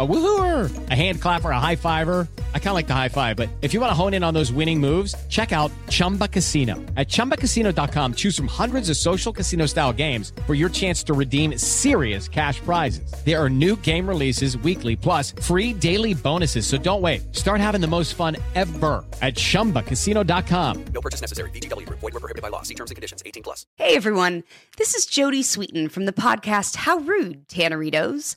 A woohooer, a hand clapper, a high fiver. I kind of like the high five, but if you want to hone in on those winning moves, check out Chumba Casino. At ChumbaCasino.com, choose from hundreds of social casino style games for your chance to redeem serious cash prizes. There are new game releases weekly, plus free daily bonuses. So don't wait. Start having the most fun ever at ChumbaCasino.com. No purchase necessary. VGW Group. Void were prohibited by law. See terms and conditions. 18 plus. Hey everyone, this is Jodie Sweetin from the podcast How Rude, Tanneritos.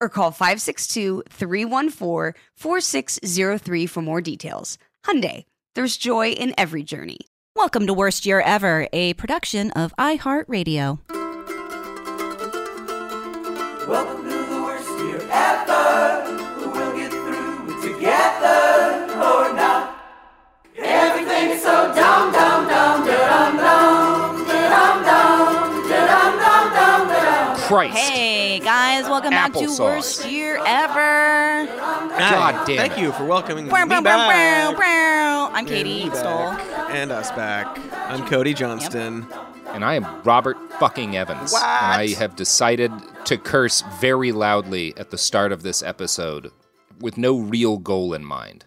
or call 562-314-4603 for more details. Hyundai, there's joy in every journey. Welcome to Worst Year Ever, a production of iHeartRadio. Welcome Christ. Hey guys, welcome back to Applesauce. Worst Year Ever. God damn Thank it. you for welcoming Bow, me bow, bow, back. bow, bow. I'm Katie And me Stoll. And us back. I'm Cody Johnston. And I am Robert fucking Evans. What? And I have decided to curse very loudly at the start of this episode with no real goal in mind.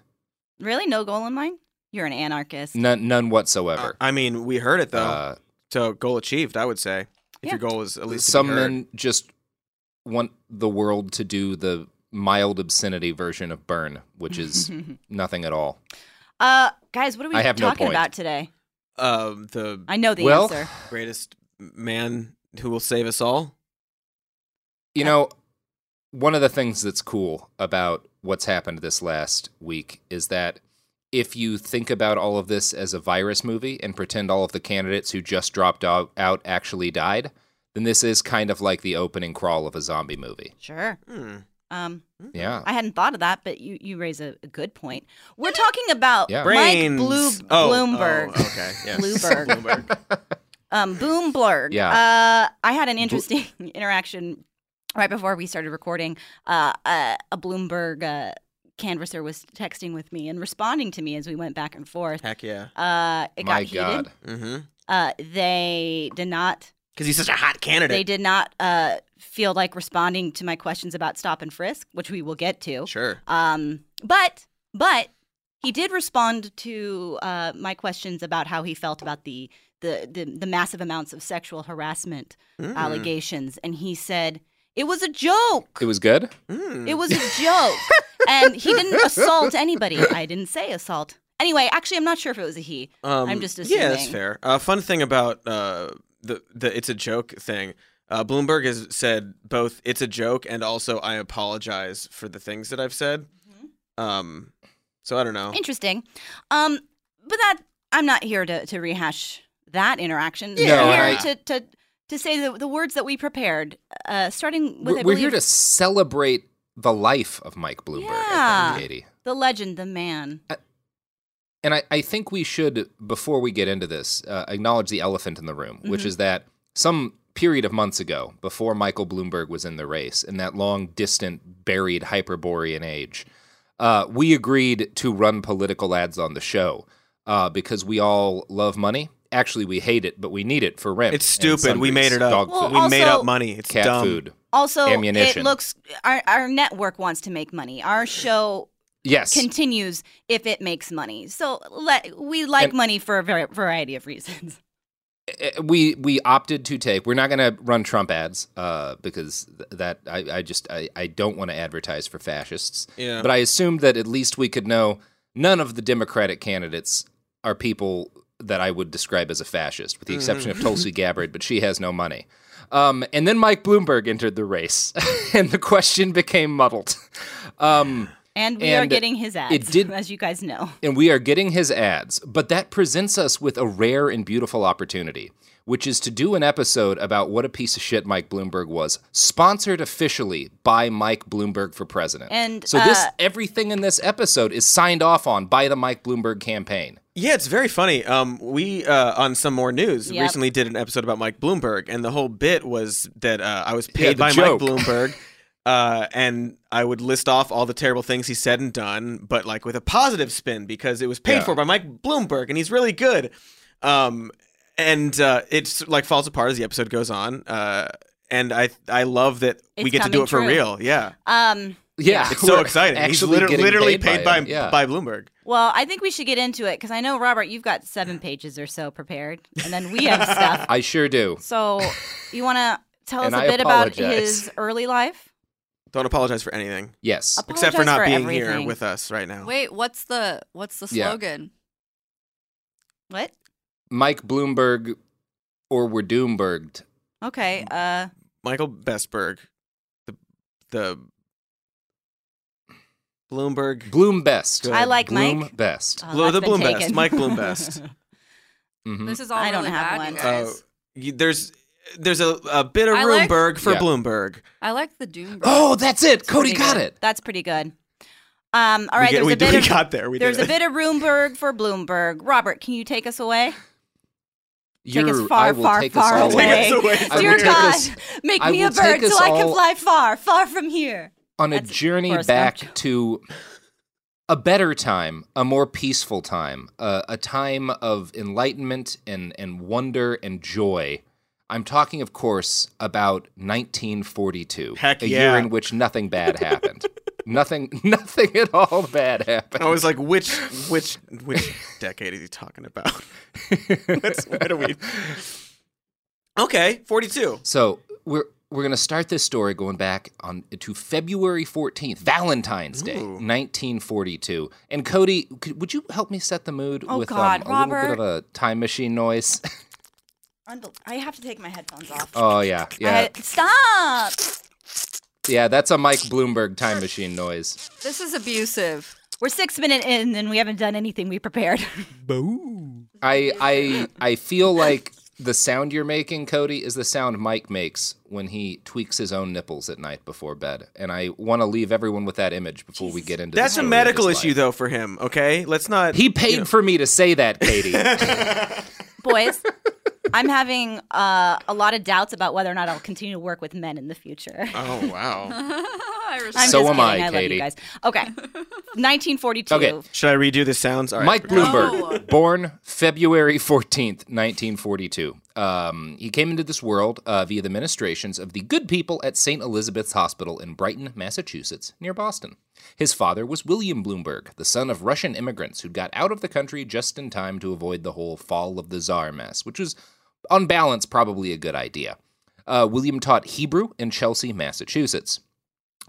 Really? No goal in mind? You're an anarchist. None, none whatsoever. I mean, we heard it though. Uh, so goal achieved, I would say. If Yeah. your goal is at least to be some heard. men just want the world to do the mild obscenity version of burn, which is nothing at all. Uh, guys, what are we I have talking point. about today? um, the I know the Well- answer. greatest man who will save us all. You know, one of the things that's cool about what's happened this last week is that if you think about all of this as a virus movie and pretend all of the candidates who just dropped out, out actually died, then this is kind of like the opening crawl of a zombie movie. Sure. Hmm. Um, Yeah. I hadn't thought of that, but you, you raise a, a good point. We're talking about Yeah. Mike Blue, Oh, Bloomberg. oh, okay. Yes. Bloomberg. Bloomberg. Um, Boomblurg. Yeah. Uh, I had an interesting interaction right before we started recording. Uh, uh, a Bloomberg uh, canvasser was texting with me and responding to me as we went back and forth. Heck yeah. Uh, it My got heated. God. Mm-hmm. Uh, they did not. Because he's such a hot candidate. They did not uh, feel like responding to my questions about stop and frisk, which we will get to. Sure. Um, but but he did respond to uh, my questions about how he felt about the the the, the massive amounts of sexual harassment Mm. allegations, and he said it was a joke. It was good? Mm. It was a joke, and he didn't assault anybody. I didn't say assault. Anyway, actually, I'm not sure if it was a he. Um, I'm just assuming. Yeah, that's assuming. fair. Uh, fun thing about uh, the the it's a joke thing. Uh, Bloomberg has said both it's a joke and also I apologize for the things that I've said. Mm-hmm. Um, so I don't know. Interesting. Um, but that I'm not here to, to rehash that interaction. No, I'm here I- to, to to say the, the words that we prepared. Uh, starting with We're, I we're here to celebrate the life of Mike Bloomberg, I Yeah. Katie. the legend, the man. And I, I think we should, before we get into this, uh, acknowledge the elephant in the room, which Mm-hmm. is that some period of months ago, before Michael Bloomberg was in the race, in that long, distant, buried Hyperborean age, uh, we agreed to run political ads on the show uh, because we all love money. Actually, we hate it, but we need it for rent. It's stupid. We made it up. Dog Well, food, we made up money. It's cat dumb. food. Also, Ammunition. it looks our our network wants to make money. Our show Yes. continues if it makes money. So let, we like And- money for a var- variety of reasons. uh, we we opted to take. We're not going to run Trump ads uh, because that I, I just I, I don't want to advertise for fascists. Yeah. But I assumed that at least we could know none of the Democratic candidates are people that I would describe as a fascist, with the exception of Tulsi Gabbard, but she has no money. Um, and then Mike Bloomberg entered the race, and the question became muddled. Um, And we are getting his ads, it did- as you guys know. and we are getting his ads, but that presents us with a rare and beautiful opportunity, which is to do an episode about what a piece of shit Mike Bloomberg was, sponsored officially by Mike Bloomberg for president. And, so this uh, everything in this episode is signed off on by the Mike Bloomberg campaign. Yeah, it's very funny. Um, we uh, on some more news Yep. recently did an episode about Mike Bloomberg, and the whole bit was that uh, I was paid the by joke. Mike Bloomberg, uh, and I would list off all the terrible things he said and done, but like with a positive spin because it was paid Yeah. for by Mike Bloomberg, and he's really good. Um, and uh, it's like falls apart as the episode goes on. Uh, and I I love that we get to do coming it for real. Yeah, Um, Yeah, it's so exciting. He's actually liter- literally paid paid, by by. Yeah. by Bloomberg. well, I think we should get into it because I know, Robert, you've got seven pages or so prepared, and then we have stuff. I sure do. So, you want to tell us And a I bit about his early life? Don't apologize for anything, Yes. except for Apologize not being everything. here with us right now. Wait, what's the what's the Yeah. slogan? What? Mike Bloomberg or we're Doomberged. Okay. Uh, Michael Bestberg, the the Bloomberg, Bloom Best. Good. I like Bloom Mike. Best. Oh, Blo- the Bloom taken. Best, Mike Bloom Best. Mhm. This is all I don't have bad, one. you Uh, you- there's there's a, a bit of I like- for Yeah. Bloomberg. I like the Doom. Oh, that's it. Cody got good. it. That's pretty good. Um, all right. we, get, there's we, a bit we of got there. We there's a bit of Roomberg for Bloomberg. Robert, can you take us away? Take us You're- far, I will far, take far all away. Take us away. Dear take God, make I me a bird so us I can fly far, far from here. On a journey back to a better time, a more peaceful time, uh, a time of enlightenment and, and wonder and joy. I'm talking, of course, about 1942, Heck a yeah. year in which nothing bad happened. nothing, nothing at all bad happened. I was like, which which which decade is he talking about? What's, what are we? Okay, forty-two. So we're we're gonna start this story going back on to February 14th, Valentine's Day, Ooh. 1942. And Cody, could, would you help me set the mood Oh, with God, um, a little bit of a time machine noise? I have to take my headphones off. oh yeah, yeah, I- stop. yeah. That's a Mike Bloomberg time machine noise. This is abusive. We're six minutes in and we haven't done anything we prepared. Boo. I I I feel like the sound you're making, Cody, is the sound Mike makes when he tweaks his own nipples at night before bed. And I want to leave everyone with that image before we get into. the That's a medical issue, life. though, for him. Okay, let's not. He paid for me to say that, Katie. Boys, I'm having uh, a lot of doubts about whether or not I'll continue to work with men in the future. Oh wow. I I'm So just am kidding. I, I love Katie. you guys. Okay. 1942. Okay. Should I redo the sounds? All right. Mike Bloomberg, No. born February 14th, 1942. Um, he came into this world uh, via the ministrations of the good people at St. Elizabeth's Hospital in Brighton, Massachusetts, near Boston. His father was William Bloomberg, the son of Russian immigrants who'd got out of the country just in time to avoid the whole fall of the Tsar mess, which was, on balance, probably a good idea. Uh, William taught Hebrew in Chelsea, Massachusetts.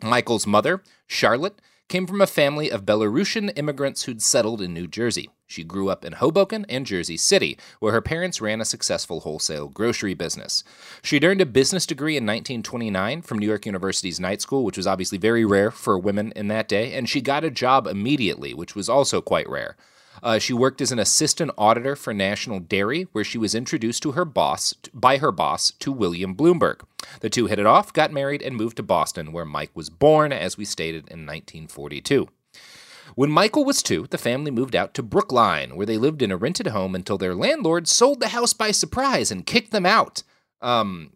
Michael's mother, Charlotte, came from a family of Belarusian immigrants who'd settled in New Jersey. She grew up in Hoboken and Jersey City, where her parents ran a successful wholesale grocery business. She'd earned a business degree in 1929 from New York University's night school, which was obviously very rare for women in that day, and she got a job immediately, which was also quite rare. Uh, she worked as an assistant auditor for National Dairy, where she was introduced to her boss by her boss to William Bloomberg. The two hit it off, got married, and moved to Boston, where Mike was born, as we stated in 1942. When Michael was two, the family moved out to Brookline, where they lived in a rented home until their landlord sold the house by surprise and kicked them out. Um,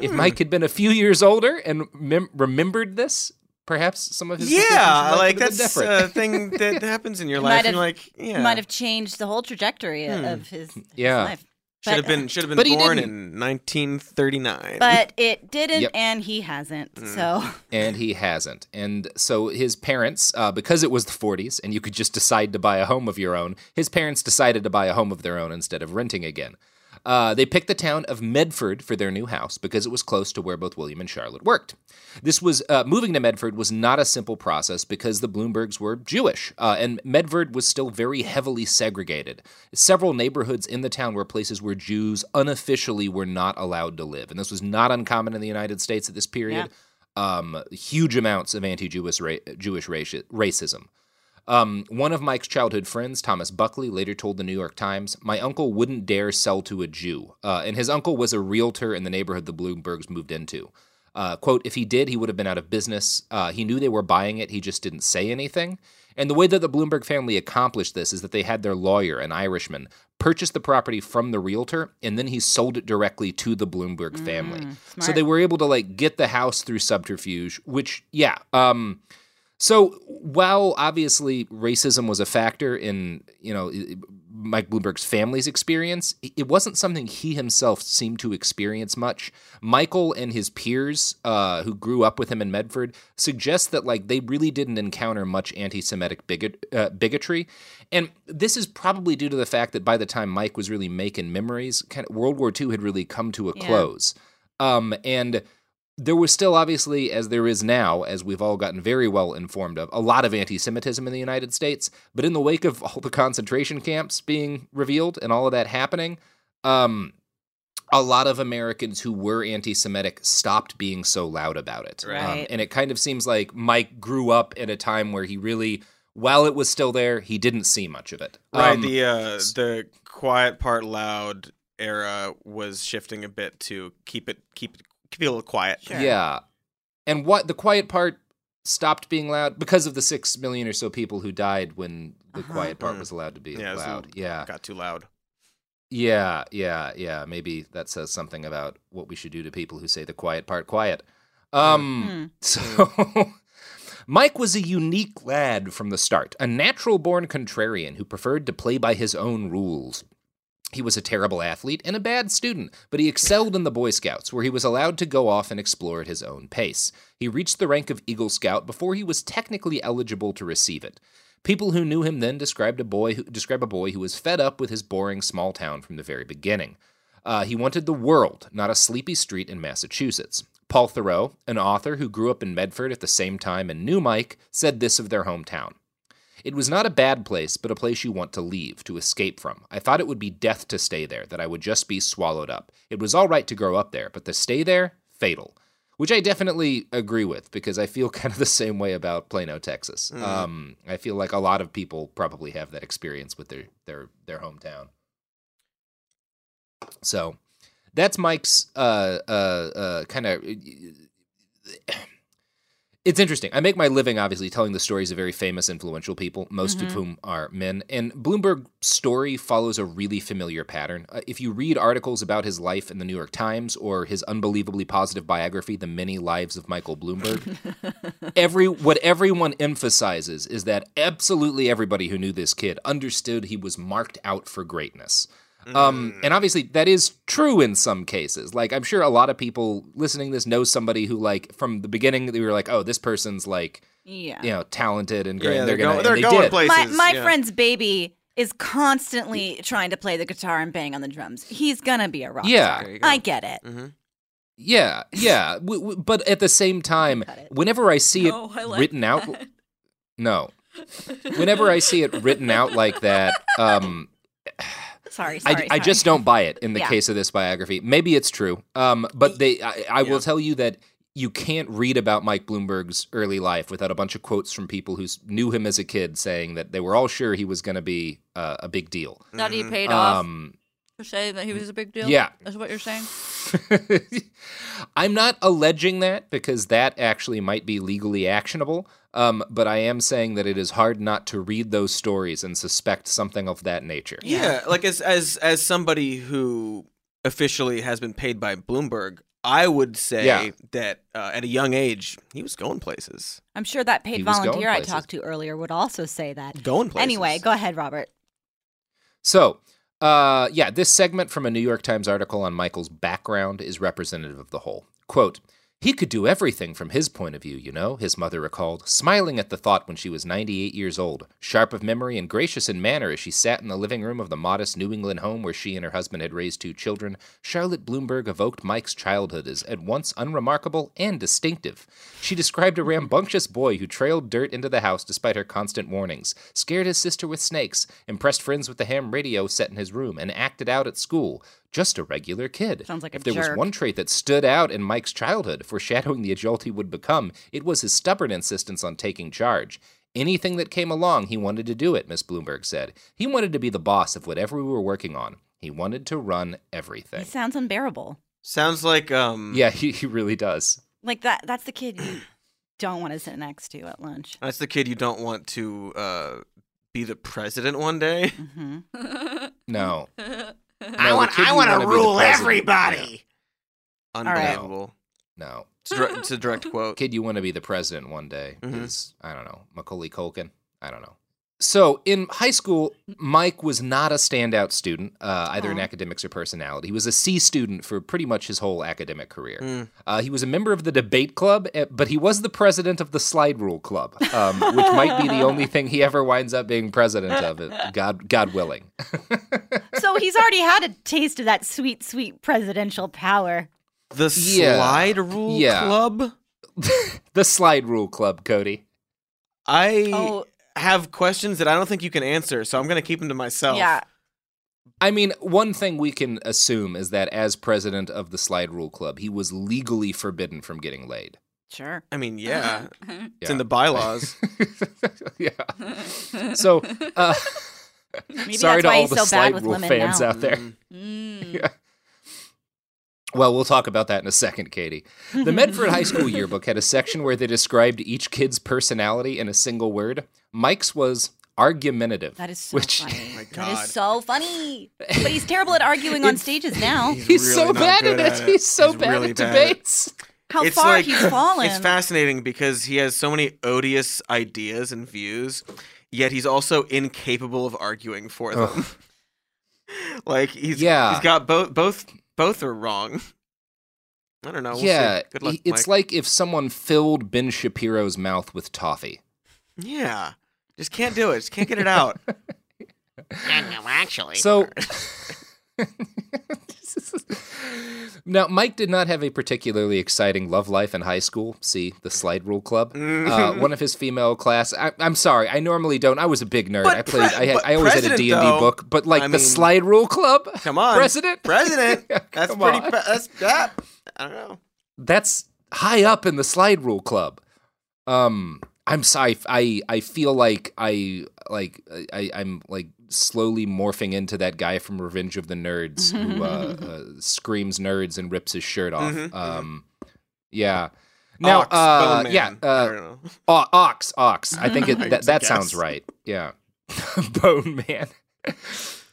if Mike had been a few years older and mem- remembered this, perhaps some of his Yeah, like have that's different. a thing that happens in your life. might and have- you're like, yeah, Might have changed the whole trajectory of hmm. his, his Yeah. life. should have been uh, should have been born in 1939. But it didn't, Yep. and he hasn't. Hmm. So and he hasn't. And so his parents, uh, because it was the 40s and you could just decide to buy a home of your own, his parents decided to buy a home of their own instead of renting again. Uh, they picked the town of Medford for their new house because it was close to where both William and Charlotte worked. This was uh, moving to Medford was not a simple process because the Bloombergs were Jewish, uh, and Medford was still very heavily segregated. Several neighborhoods in the town were places where Jews unofficially were not allowed to live, and this was not uncommon in the United States at this period. Um, huge amounts of anti-Jewish ra- Jewish raci- racism. Um, one of Mike's childhood friends, Thomas Buckley, later told the New York Times, My uncle wouldn't dare sell to a Jew. Uh, and his uncle was a realtor in the neighborhood the Bloombergs moved into. Uh, quote, if he did, he would have been out of business. Uh, he knew they were buying it, he just didn't say anything. And the way that the Bloomberg family accomplished this is that they had their lawyer, an Irishman, purchase the property from the realtor, and then he sold it directly to the Bloomberg family. So they were able to like get the house through subterfuge, which, yeah. Um, so while obviously racism was a factor in you know Mike Bloomberg's family's experience, it wasn't something he himself seemed to experience much. Michael and his peers, uh, who grew up with him in Medford, suggest that like they really didn't encounter much anti-Semitic bigot, uh, bigotry, and this is probably due to the fact that by the time Mike was really making memories, kind of World War II had really come to a Yeah. close, um, and there was still obviously as there is now as we've all gotten very well informed of a lot of anti-semitism in the united states but in the wake of all the concentration camps being revealed and all of that happening um a lot of americans who were anti-semitic stopped being so loud about it Um, Right. and it kind of seems like mike grew up at a time where he really while it was still there he didn't see much of it Right. Um, the uh, the quiet part loud era was shifting a bit to keep it keep it keep it a little quiet. Yeah. And what the quiet part stopped being loud because of the six million or so people who died when the quiet part Mm. was allowed to be Yeah, it was a loud. little- Yeah. Got too loud. Yeah, yeah, yeah. Maybe that says something about what we should do to people who say the quiet part quiet. Um so Mike was a unique lad from the start, a natural born contrarian who preferred to play by his own rules. He was a terrible athlete and a bad student, but he excelled in the Boy Scouts, where he was allowed to go off and explore at his own pace. He reached the rank of Eagle Scout before he was technically eligible to receive it. People who knew him then described a boy who describe a boy who was fed up with his boring small town from the very beginning. Uh, he wanted the world, not a sleepy street in Massachusetts. Paul Theroux, an author who grew up in Medford at the same time and knew Mike, said this of their hometown. It was not a bad place, but a place you want to leave, to escape from. I thought it would be death to stay there, that I would just be swallowed up. It was all right to grow up there, but to stay there, fatal. Which I definitely agree with because I feel kind of the same way about Plano, Texas. Um, I feel like a lot of people probably have that experience with their their their hometown. So that's Mike's uh, uh, uh, kind of. It's interesting. I make my living, obviously, telling the stories of very famous, influential people, most of whom are men. And Bloomberg's story follows a really familiar pattern. Uh, if you read articles about his life in the New York Times or his unbelievably positive biography, The Many Lives of Michael Bloomberg, every what everyone emphasizes is that absolutely everybody who knew this kid understood he was marked out for greatness. Um, and obviously that is true in some cases. Like I'm sure a lot of people listening to this know somebody who like from the beginning they were like, oh, this person's like Yeah. you know talented and great. Yeah, and they're, they're gonna going, they're they going did. places. my my yeah. friend's baby is constantly trying to play the guitar and bang on the drums. He's gonna be a rock Yeah. star. I get it. Yeah, yeah. W- w- but at the same time, Got whenever I see No, I it like written out, no. Whenever I see it written out like that, um, Sorry, I, sorry. I just don't buy it in the Yeah. case of this biography. Maybe it's true, um, but they. I, I Yeah. will tell you that you can't read about Mike Bloomberg's early life without a bunch of quotes from people who knew him as a kid, saying that they were all sure he was going to be uh, a big deal. That he paid off Um, to say that he was a big deal. yeah. is what you're saying. I'm not alleging that because that actually might be legally actionable. Um, but I am saying that it is hard not to read those stories and suspect something of that nature. Yeah, like as as as somebody who officially has been paid by Bloomberg, I would say Yeah. that uh, at a young age he was going places. I'm sure that paid He was going volunteer I talked to earlier would also say that. Going places. Anyway, go ahead, Robert. So, uh, yeah, this segment from a New York Times article on Michael's background is representative of the whole. Quote, He could do everything from his point of view, you know, his mother recalled, smiling at the thought when she was 98 years old, sharp of memory and gracious in manner as she sat in the living room of the modest New England home where she and her husband had raised two children. Charlotte Bloomberg evoked Mike's childhood as at once unremarkable and distinctive. She described a mm-hmm. rambunctious boy who trailed dirt into the house despite her constant warnings, scared his sister with snakes, impressed friends with the ham radio set in his room, and acted out at school. Just a regular kid. Sounds like a if there was one trait that stood out in Mike's childhood, foreshadowing the adult he would become, it was his stubborn insistence on taking charge. Anything that came along, he wanted to do it, Miss Bloomberg said. He wanted to be the boss of whatever we were working on. He wanted to run everything. It sounds unbearable. Sounds like um Yeah, he, he really does. Like that. That's the kid you don't want to sit next to at lunch. that's the kid you don't want to uh be the president one day. hmm No. I No, want I want to wanna rule president. everybody. right. Unbelievable. No. It's, a dir- it's a direct quote. Kid, you want to be the president one day Mhm. is, I don't know, Macaulay Culkin? I don't know. So in high school, Mike was not a standout student, uh, either in academics or personality. He was a C student for pretty much his whole academic career. Mm. Uh, he was a member of the debate club, eh, but he was the president of the slide rule club, um, which might be the only thing he ever winds up being president of, eh, God, God willing. So he's already had a taste of that sweet, sweet presidential power. The Yeah. slide rule Yeah. club. the slide rule club, Cody. I Oh, have questions that I don't think you can answer, so I'm gonna keep them to myself. yeah. I mean, one thing we can assume is that as president of the Slide Rule Club, he was legally forbidden from getting laid. Sure. I mean, yeah, it's Yeah. in the bylaws. yeah. So, uh, Maybe sorry that's to why all he's the so Slide bad with Rule women fans now. out there. Mm. Mm. Yeah. Well, we'll talk about that in a second, Katie. The Medford High School yearbook had a section where they described each kid's personality in a single word. Mike's was argumentative. That is so which funny. Oh my That God. is so funny. But he's terrible at arguing on stages now. he's really so bad good at at it. it. He's so He's bad really at bad at it. debates. How it's far like, he's fallen. It's fascinating because he has so many odious ideas and views, yet he's also incapable of arguing for them. like he's Yeah. he's got both both both are wrong. I don't know. We'll see. yeah, Good luck, it's Mike. like if someone filled Ben Shapiro's mouth with toffee. yeah, just can't do it. Just can't get it out. No, actually. So now, Mike did not have a particularly exciting love life in high school. See the Slide Rule Club. Uh, one of his female class. I, I'm sorry, I normally don't. I was a big nerd. But I played. pre- I had. I always had a D and D book. But like I the mean- Slide Rule Club. Come on, president. president. Yeah, That's pretty. Pre- that's that. I don't know. That's high up in the Slide Rule Club. Um, I'm sorry. I I feel like I like I I'm like slowly morphing into that guy from Revenge of the Nerds who uh, uh, screams nerds and rips his shirt off. Mhm, mhm. Um, yeah. Now, Ox, uh, yeah, Man. I uh, don't know. o- ox, ox. I think it, that that sounds right. Yeah, Bone Man.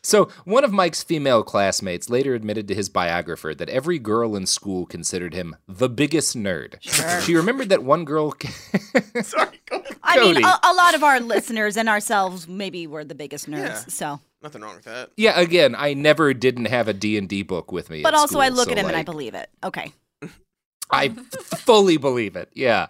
So, one of Mike's female classmates later admitted to his biographer that every girl in school considered him the biggest nerd. Sure. She remembered that one girl. Sorry. Go ahead. I mean, a, a lot of our listeners and ourselves maybe were the biggest nerds. Yeah. So, Nothing wrong with that. yeah, again, I never didn't have a D&D book with me. but at also I look so, at him and I believe it. Okay. I fully believe it. Yeah.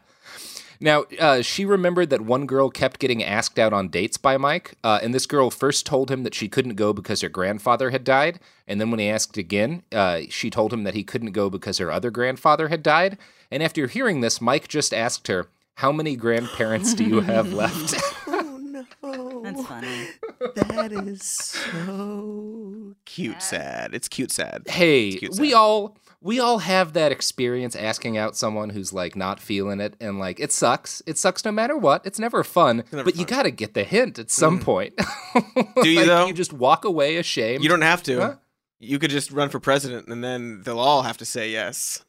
Now, uh, she remembered that one girl kept getting asked out on dates by Mike, uh, and this girl first told him that she couldn't go because her grandfather had died, and then when he asked again, uh, she told him that he couldn't go because her other grandfather had died. And after hearing this, Mike just asked her, "How many grandparents do you have left?" Oh no. That's funny. That is so cute. Sad. It's cute. Sad. hey, It's cute, we all we all have that experience asking out someone who's like not feeling it and like it sucks. It sucks no matter what. It's never fun, never but you fun. Mm. got to get the hint at some point. Do you, Like, though? You just walk away ashamed. You don't have to. Huh? You could just run for president, and then they'll all have to say yes.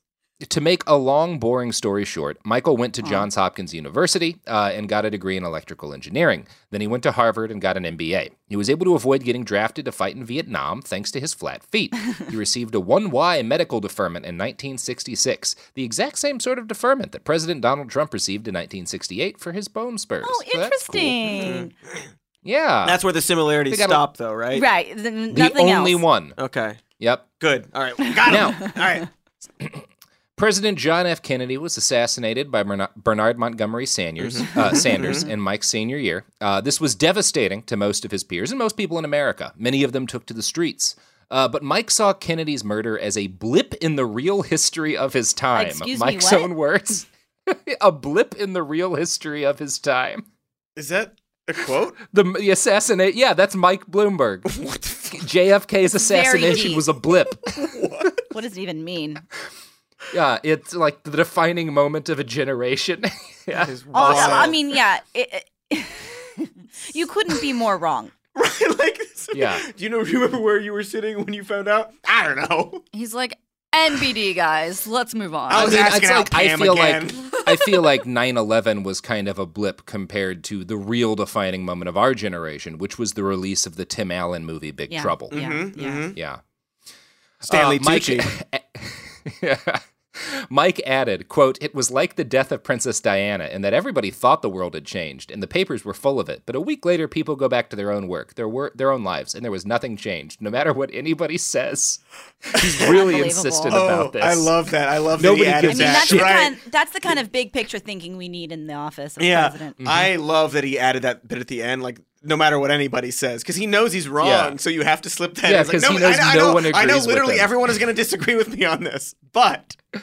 To make a long, boring story short, Michael went to Johns Hopkins University uh, and got a degree in electrical engineering. Then he went to Harvard and got an MBA. He was able to avoid getting drafted to fight in Vietnam thanks to his flat feet. he received a 1Y medical deferment in 1966, the exact same sort of deferment that President Donald Trump received in 1968 for his bone spurs. Oh, So that's cool. interesting. Yeah. That's where the similarities They got a- stop, though, right? Right. th- the nothing only else. one. Okay. Yep. Good. All right. Got Now- him. all right. President John F. Kennedy was assassinated by Bernard Montgomery Sanders, uh, Sanders in Mike's senior year. Uh, this was devastating to most of his peers and most people in America. Many of them took to the streets. Uh, but Mike saw Kennedy's murder as a blip in the real history of his time. Excuse me, Mike's what? own words. a blip in the real history of his time. Is that a quote? The, the assassinate, yeah, that's Mike Bloomberg. what the fuck? JFK's assassination was a blip. what? What does it even mean? Yeah, it's like the defining moment of a generation. yeah. Is Oh, wild. I mean, yeah. It, it- you couldn't be more wrong. right? Like, Yeah. Do you know? Do you remember where you were sitting when you found out? I don't know. He's like, NBD guys, let's move on. I was asking out I Pam feel again. like I feel like 9/11 was kind of a blip compared to the real defining moment of our generation, which was the release of the Tim Allen movie Big Yeah. Trouble. Yeah. Mhm, yeah. mhm. Yeah. Stanley Uh, Mike, Tucci. Yeah. Mike added, quote, It was like the death of Princess Diana in that everybody thought the world had changed and the papers were full of it. But a week later, people go back to their own work, their work, their own lives, and there was nothing changed, no matter what anybody says. He's really Unbelievable. insistent Oh, about this. I love that. I love Nobody that he gives added I mean, that. that's the right. kind. That's the kind of big picture thinking we need in the office of yeah, president. Mm-hmm. I love that he added that bit at the end. Like, no matter what anybody says, because he knows he's wrong, Yeah. so you have to slip that. Yeah, in. It's like, 'cause he no, knows I, I no know, one I know. agrees with Literally, everyone is going to disagree with me on this, but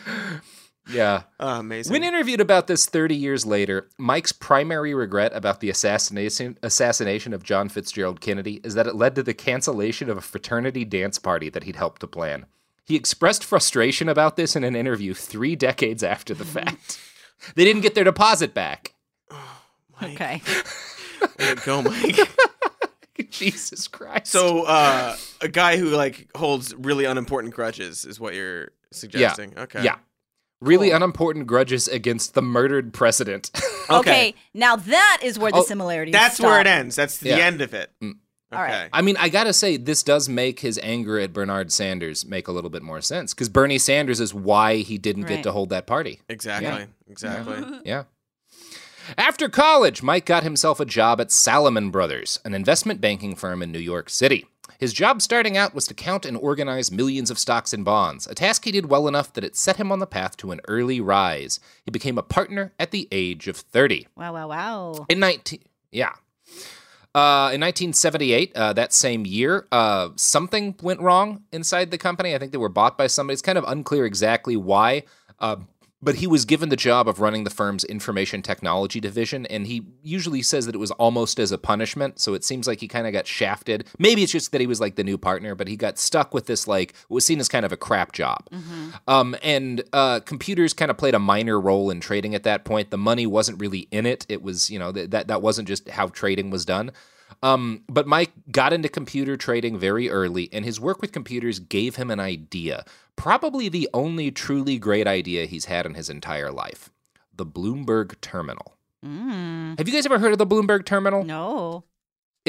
Yeah. oh, amazing. When interviewed about this 30 years later, Mike's primary regret about the assassination assassination of John Fitzgerald Kennedy is that it led to the cancellation of a fraternity dance party that he'd helped to plan. He expressed frustration about this in an interview three decades after the fact. they didn't get their deposit back. Oh, okay. Way to go, Mike. Jesus Christ. So, uh, a guy who like holds really unimportant grudges is what you're suggesting. Okay. yeah. Really unimportant grudges against the murdered president. okay. Now that is where the Oh, similarities. That's stop. where it ends. That's the Yeah. end of it. Mm. All right. I mean, I gotta say, this does make his anger at Bernard Sanders make a little bit more sense because Bernie Sanders is why he didn't Right. get to hold that party. Exactly. Exactly. Yeah. After college, Mike got himself a job at Salomon Brothers, an investment banking firm in New York City. His job starting out was to count and organize millions of stocks and bonds, a task he did well enough that it set him on the path to an early rise. He became a partner at the age of 30. Wow! Wow! Wow! In 19 yeah. Uh, in 1978, uh, that same year, uh, something went wrong inside the company. I think they were bought by somebody. It's kind of unclear exactly why. But he was given the job of running the firm's information technology division, and he usually says that it was almost as a punishment. So it seems like he kind of got shafted. Maybe it's just that he was like the new partner, but he got stuck with this like what was seen as kind of a crap job. Um, and uh, computers kind of played a minor role in trading at that point. The money wasn't really in it. It was, you know, th- that that wasn't just how trading was done. Um, but Mike got into computer trading very early, and his work with computers gave him an idea. Probably the only truly great idea he's had in his entire life the Bloomberg Terminal. Mm. Have you guys ever heard of the Bloomberg Terminal? No.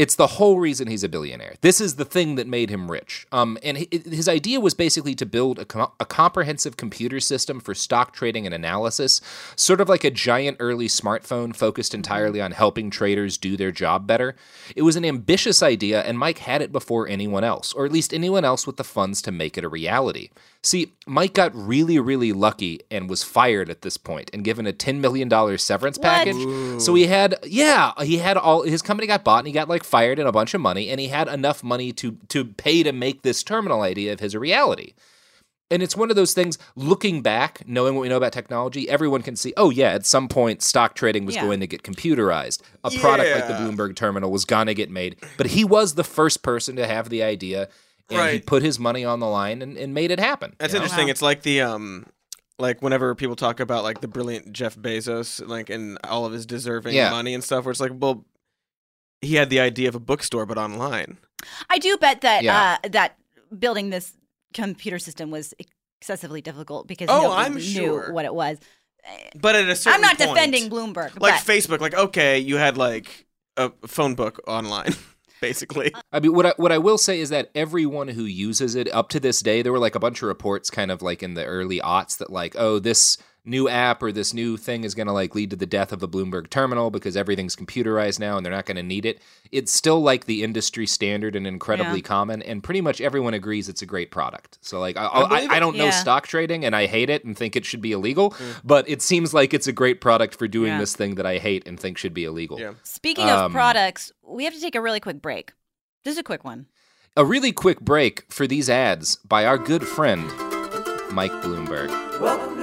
It's the whole reason he's a billionaire. This is the thing that made him rich. Um, and hi- his idea was basically to build a, com- a comprehensive computer system for stock trading and analysis, sort of like a giant early smartphone focused entirely on helping traders do their job better. It was an ambitious idea, and Mike had it before anyone else, or at least anyone else with the funds to make it a reality. See, Mike got really, really lucky and was fired at this point and given a $10 million severance What? package. So he had, yeah, he had all his company got bought and he got like fired and a bunch of money and he had enough money to to pay to make this terminal idea of his a reality. And it's one of those things, looking back, knowing what we know about technology, everyone can see, oh, yeah, at some point, stock trading was Yeah. going to get computerized. A product like the Bloomberg terminal was going to get made. But he was the first person to have the idea, and he Right. put his money on the line and, and made it happen. That's you know? interesting. It's like the um, like whenever people talk about like the brilliant Jeff Bezos, like and all of his deserving Yeah. money and stuff, where it's like, well, he had the idea of a bookstore but online. I do bet that Yeah. uh, that building this computer system was excessively difficult because Oh, nobody I'm knew sure. what it was. But at a certain I'm not point- defending Bloomberg, like but Facebook. Like okay, you had like a phone book online, basically. I mean, what I, what I will say is that everyone who uses it up to this day, there were like a bunch of reports, kind of like in the early aughts, that like, oh, this new app or this new thing is going to like lead to the death of the Bloomberg terminal because everything's computerized now and they're not going to need it. It's still like the industry standard and incredibly Yeah. common, and pretty much everyone agrees it's a great product. So like I, I I, I, don't know Yeah. stock trading and I hate it and think it should be illegal, but it seems like it's a great product for doing Yeah. this thing that I hate and think should be illegal. Yeah. Speaking of Um, products, we have to take a really quick break. Just a quick one. A really quick break for these ads by our good friend Mike Bloomberg. Welcome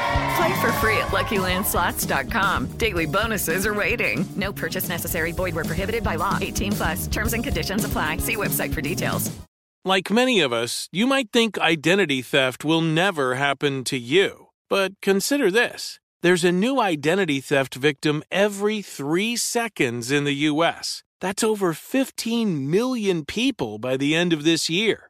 Play for free at LuckyLandSlots.com. Daily bonuses are waiting. No purchase necessary. Void where prohibited by law. 18 plus. Terms and conditions apply. See website for details. Like many of us, you might think identity theft will never happen to you. But consider this there's a new identity theft victim every three seconds in the U.S. That's over 15 million people by the end of this year,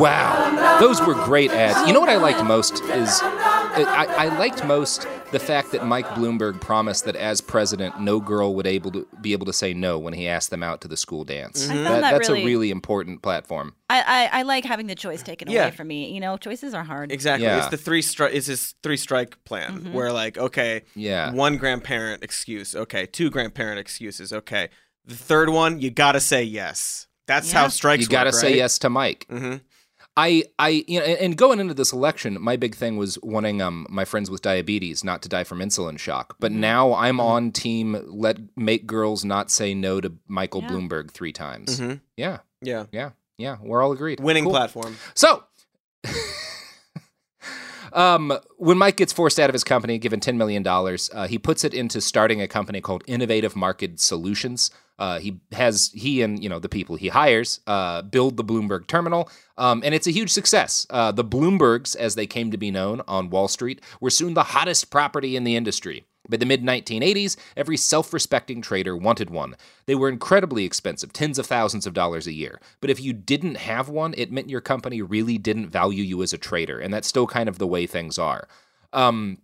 Wow, those were great ads. You know what I liked most is I, I liked most the fact that Mike Bloomberg promised that as president, no girl would able to be able to say no when he asked them out to the school dance. I found That- that that's really- a really important platform. I, I, I like having the choice taken Yeah. away from me. You know, choices are hard. Exactly. Yeah. It's the three strike. It's his three strike plan Mhm. where like okay, Yeah. one grandparent excuse, okay, two grandparent excuses, okay. The third one, you gotta say yes. That's how strikes. You got to work, say right? yes to Mike. Mm-hmm. I, I, you know, and and going into this election, my big thing was wanting um my friends with diabetes not to die from insulin shock. But Mm-hmm. now I'm on team let make girls not say no to Michael Yeah. Bloomberg three times. Mhm. Yeah, Yeah. yeah, yeah. We're all agreed. Winning Cool. platform. So, um, when Mike gets forced out of his company, given $10 million, uh, he puts it into starting a company called Innovative Market Solutions. Uh, he has, he and, you know, the people he hires uh, build the Bloomberg terminal, um, and it's a huge success. Uh, the Bloombergs, as they came to be known on Wall Street, were soon the hottest property in the industry. By the mid 1980s, every self respecting trader wanted one. They were incredibly expensive, tens of thousands of dollars a year. But if you didn't have one, it meant your company really didn't value you as a trader, and that's still kind of the way things are. Um,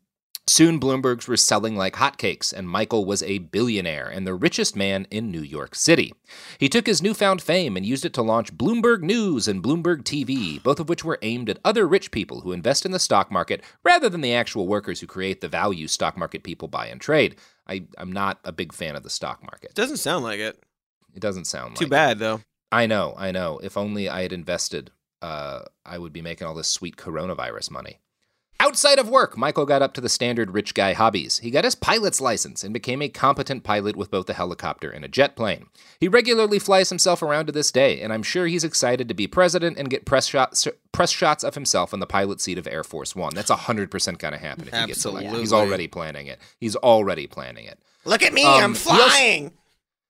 soon, Bloombergs were selling like hotcakes, and Michael was a billionaire and the richest man in New York City. He took his newfound fame and used it to launch Bloomberg News and Bloomberg TV, both of which were aimed at other rich people who invest in the stock market rather than the actual workers who create the value stock market people buy and trade. I, I'm not a big fan of the stock market. Doesn't sound like it. It doesn't sound Too like bad though. I know, I know. If only I had invested, uh, I would be making all this sweet coronavirus money. Outside of work, Michael got up to the standard rich guy hobbies. He got his pilot's license and became a competent pilot with both a helicopter and a jet plane. He regularly flies himself around to this day, and I'm sure he's excited to be president and get press shots, press shots of himself in the pilot seat of Air Force One. That's 100% going to happen if he gets elected. He's already planning it. He's already planning it. Look at me, Um, I'm he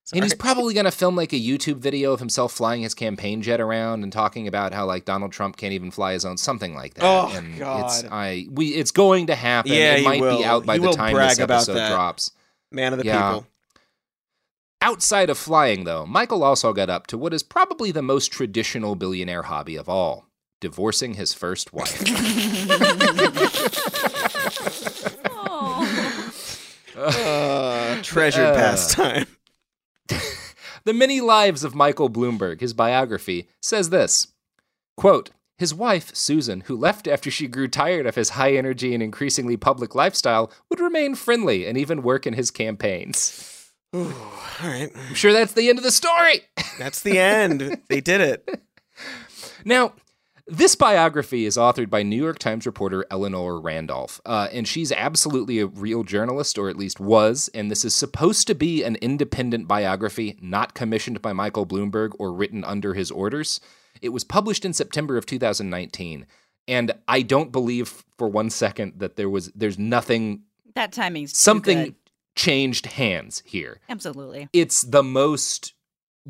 also- flying. And he's probably going to film like a YouTube video of himself flying his campaign jet around and talking about how like Donald Trump can't even fly his own, something like that. Oh, and It's, God. I we it's going to happen. Yeah, it he might will. be out by He the will time brag this about episode that. drops. Man of the Yeah. people. Outside of flying, though, Michael also got up to what is probably the most traditional billionaire hobby of all divorcing his first wife. Uh, treasured Uh, pastime. the Many Lives of Michael Bloomberg, his biography, says this quote, his wife, Susan, who left after she grew tired of his high energy and increasingly public lifestyle, would remain friendly and even work in his campaigns. Ooh, all right. I'm sure that's the end of the story. That's the end. they did it. Now, this biography is authored by New York Times reporter Eleanor Randolph, uh, and she's absolutely a real journalist, or at least was. And this is supposed to be an independent biography, not commissioned by Michael Bloomberg or written under his orders. It was published in September of 2019, and I don't believe for one second that there was there's nothing That timing's too something changed hands here. Absolutely. It's the most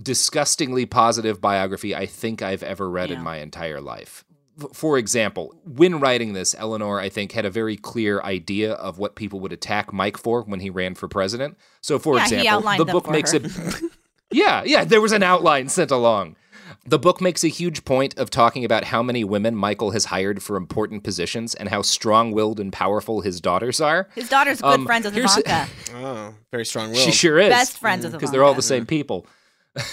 disgustingly positive biography I think I've ever read in my entire life. For example, when writing this, Eleanor, I think, had a very clear idea of what people would attack Mike for when he ran for president. So, for Yeah, example, the book makes her. it. yeah, yeah, there was an outline sent along. The book makes a huge point of talking about how many women Michael has hired for important positions and how strong willed and powerful his daughters are. His daughter's good Um, friends with here's- Ivanka. Oh, very strong will. She sure is. Best friends with Because they're all the same people.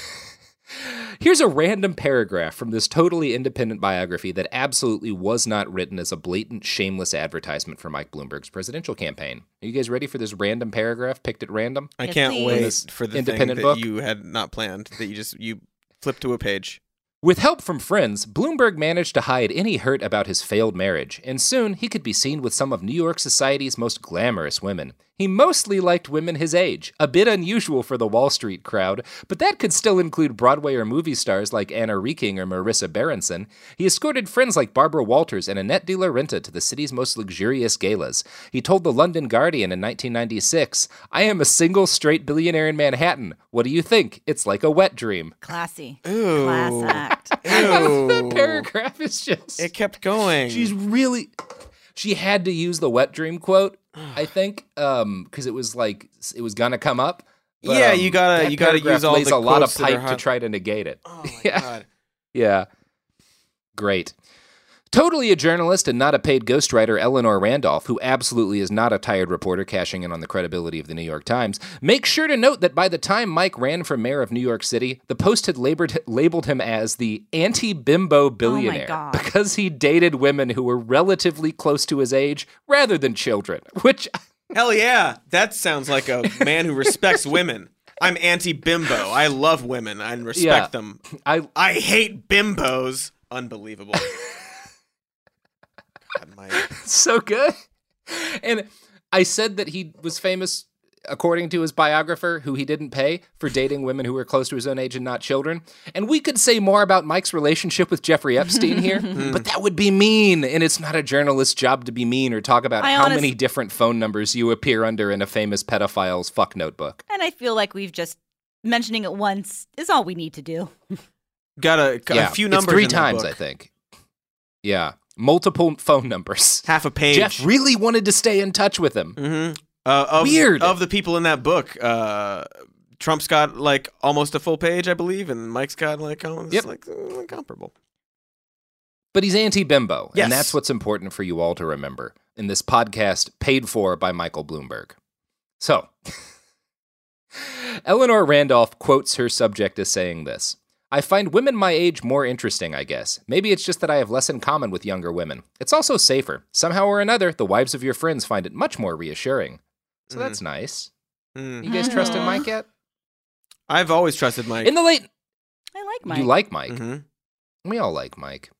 Here's a random paragraph from this totally independent biography that absolutely was not written as a blatant, shameless advertisement for Mike Bloomberg's presidential campaign. Are you guys ready for this random paragraph picked at random? I Yes, can't please. wait This for the independent thing that book? you had not planned. That you just you flipped to a page. With help from friends, Bloomberg managed to hide any hurt about his failed marriage, and soon he could be seen with some of New York society's most glamorous women. He mostly liked women his age, a bit unusual for the Wall Street crowd, but that could still include Broadway or movie stars like Anna Reinking or Marisa Berenson. He escorted friends like Barbara Walters and Annette de la Renta to the city's most luxurious galas. He told the London Guardian in 1996, I am a single straight billionaire in Manhattan. What do you think? It's like a wet dream. Classy. Ooh. Class act. Ew. that paragraph is just. It kept going. She's really. She had to use the wet dream quote, I think, um, because it was like it was gonna come up. But, Yeah, um, you gotta- that you gotta use all lays the a lot of quotes that are pipe to try to negate it. Oh my yeah, god. yeah, great. Totally a journalist and not a paid ghostwriter, Eleanor Randolph, who absolutely is not a tired reporter cashing in on the credibility of the New York Times, makes sure to note that by the time Mike ran for mayor of New York City, the Post had labored, labeled him as the anti bimbo oh billionaire God. because he dated women who were relatively close to his age rather than children, which Hell yeah. That sounds like a man who respects women. I'm anti bimbo. I love women. I respect Yeah. them. I I hate bimbos. Unbelievable. God, my- so good. And I said that he was famous, according to his biographer, who he didn't pay for dating women who were close to his own age and not children. And we could say more about Mike's relationship with Jeffrey Epstein here, hmm. but that would be mean. And it's not a journalist's job to be mean or talk about I how honest- many different phone numbers you appear under in a famous pedophile's fuck notebook. And I feel like we've just mentioning it once is all we need to do. Got a, got yeah, a few it's numbers. three in that times, book. I think. Yeah, multiple phone numbers. Half a page. Jeff really wanted to stay in touch with him. Mm-hmm. Uh, of, Weird. Of the people in that book, uh, Trump's got like almost a full page, I believe, and Mike's got like, it's Yep. like uh, comparable. But he's anti bimbo. Yes. And that's what's important for you all to remember in this podcast paid for by Michael Bloomberg. So, Eleanor Randolph quotes her subject as saying this I find women my age more interesting, I guess. Maybe it's just that I have less in common with younger women. It's also safer. Somehow or another, the wives of your friends find it much more reassuring. So that's nice. Mm. You guys trust in Mike yet? I've always trusted Mike. In the late. I like Mike. You like Mike. Mhm. We all like Mike.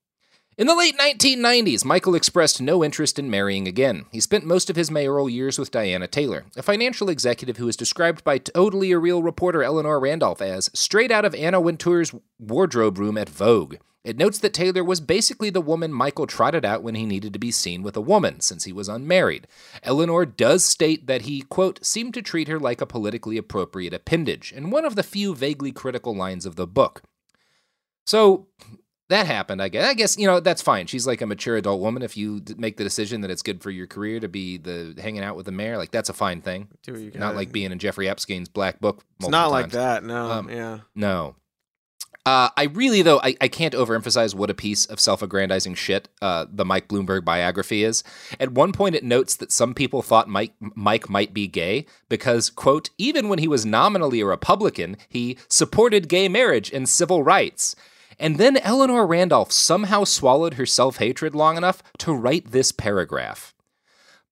In the late 1990s, Michael expressed no interest in marrying again. He spent most of his mayoral years with Diana Taylor, a financial executive who is described by totally a real reporter Eleanor Randolph as straight out of Anna Wintour's wardrobe room at Vogue. It notes that Taylor was basically the woman Michael trotted out when he needed to be seen with a woman, since he was unmarried. Eleanor does state that he, quote, seemed to treat her like a politically appropriate appendage, in one of the few vaguely critical lines of the book. So that happened, I guess. I guess, you know, that's fine. She's like a mature adult woman. If you d- make the decision that it's good for your career to be the hanging out with the mayor, like that's a fine thing. Not like being in Jeffrey Epstein's black book. It's not like that. No. Um, yeah. No. Uh, I really, though, I, I can't overemphasize what a piece of self aggrandizing shit uh, the Mike Bloomberg biography is. At one point, it notes that some people thought Mike, Mike might be gay because, quote, even when he was nominally a Republican, he supported gay marriage and civil rights. And then Eleanor Randolph somehow swallowed her self hatred long enough to write this paragraph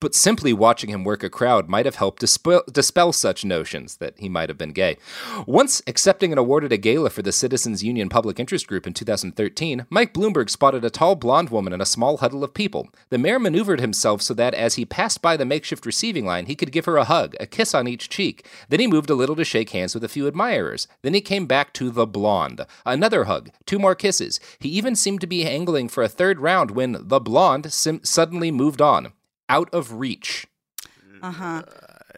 but simply watching him work a crowd might have helped dispel, dispel such notions that he might have been gay. Once accepting an award at a gala for the Citizens Union Public Interest Group in 2013, Mike Bloomberg spotted a tall blonde woman in a small huddle of people. The mayor maneuvered himself so that as he passed by the makeshift receiving line, he could give her a hug, a kiss on each cheek. Then he moved a little to shake hands with a few admirers. Then he came back to the blonde. Another hug, two more kisses. He even seemed to be angling for a third round when the blonde sim- suddenly moved on out of reach. Uh huh.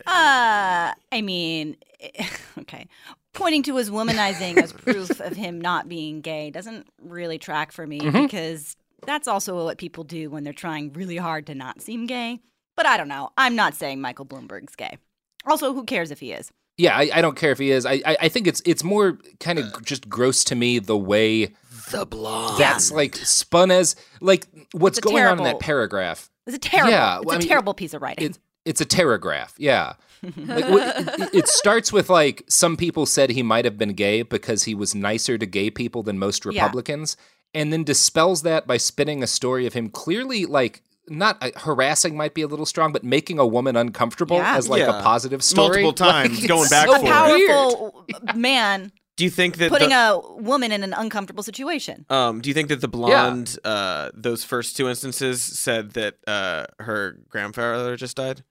Uh, I mean, okay. Pointing to his womanizing as proof of him not being gay doesn't really track for me Mhm. because that's also what people do when they're trying really hard to not seem gay. But I don't know. I'm not saying Michael Bloomberg's gay. Also, who cares if he is? Yeah, I, I don't care if he is. I, I, I think it's it's more kind of just gross to me the way the blonde. that's like spun as like what's It's a going on in that paragraph. It's a terrible. Yeah, it's well, a I mean, terrible piece of writing. It, it's a terragraph. Yeah. like it, it starts with like some people said he might have been gay because he was nicer to gay people than most Yeah. Republicans, and then dispels that by spinning a story of him clearly like not uh, harassing might be a little strong, but making a woman uncomfortable Yeah. as like Yeah. a positive story Multiple times, Like, going it's back so a for it. man Do you think that putting the, a woman in an uncomfortable situation. um do you think that the blonde uh those first two instances said that uh her grandfather just died?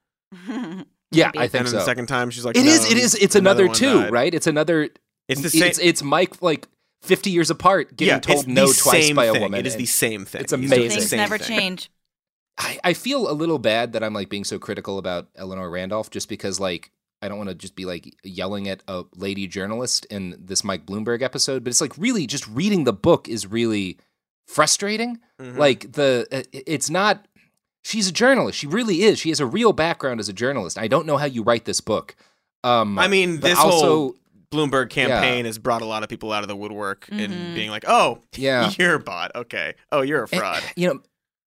Yeah, Maybe. I think and then so. the second time she's like It is. "No, It is. It's another another, two, died." right? It's another. It's the same- It's, it's Mike like fifty years apart getting yeah, told it's no the twice same by a thing. woman. It is the same thing. It's He's doing the amazing. Things never thing. change. I, I feel a little bad that I'm like being so critical about Eleanor Randolph just because like I don't want to just be like yelling at a lady journalist in this Mike Bloomberg episode, but it's like really just reading the book is really frustrating. Mhm. Like the uh, it's not she's a journalist. She really is. She has a real background as a journalist. I don't know how you write this book. Um I mean, this also whole Bloomberg campaign has brought a lot of people out of the woodwork Mhm. and being like, "Oh, Yeah. you're a bot. Okay. Oh, you're a And, fraud." you know,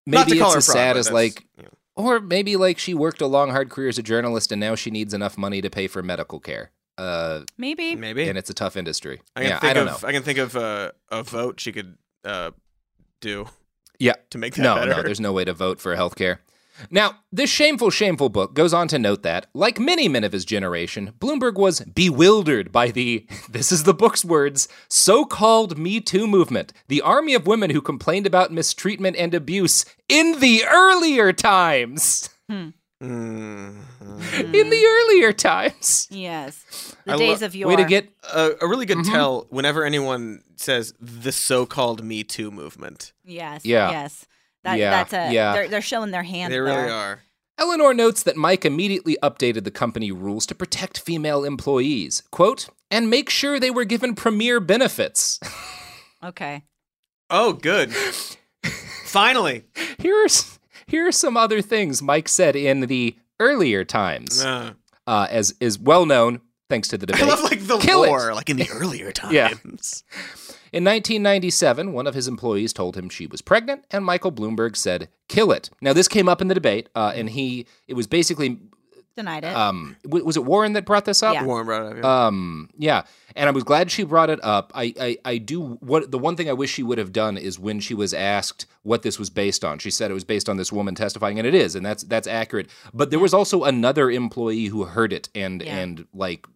Not to maybe call it's her as fraud, sad as like, you know. Or maybe like she worked a long, hard career as a journalist, and now she needs enough money to pay for medical care. Uh, Maybe. Maybe. and it's a tough industry. I can yeah, think I don't of know. I can think of uh, a vote she could uh, do Yeah, to make that no, better. no, there's no way to vote for healthcare. Now, this shameful, shameful book goes on to note that, like many men of his generation, Bloomberg was bewildered by the, this is the book's words, so called Me Too movement, the army of women who complained about mistreatment and abuse in the earlier times. Mm. In the earlier times. Yes. The I days lo- of yore. Way to get a, a really good Mhm. tell whenever anyone says the so-called Me Too movement. Yes. Yeah. Yes. That, Yeah, That's a. yeah. They're, they're showing their hand. They really there. are. Eleanor notes that Mike immediately updated the company rules to protect female employees, quote, and make sure they were given premier benefits. Okay. Oh, good. Finally. Here's here are some other things Mike said in the earlier times, Uh, uh, as is well known thanks to the debate. I love like the Kill it. lore, like in the earlier times. Yeah. In 1997, one of his employees told him she was pregnant, and Michael Bloomberg said, "Kill it." Now, this came up in the debate, uh, and he it was basically Denied it. um, w- was it Warren that brought this up? Yeah. Warren brought it up. Yeah. Um, yeah, and I was glad she brought it up. I, I, I do what the one thing I wish she would have done is when she was asked what this was based on. She said it was based on this woman testifying, and it is, and that's that's accurate. But there was also another employee who heard it and Yeah. and like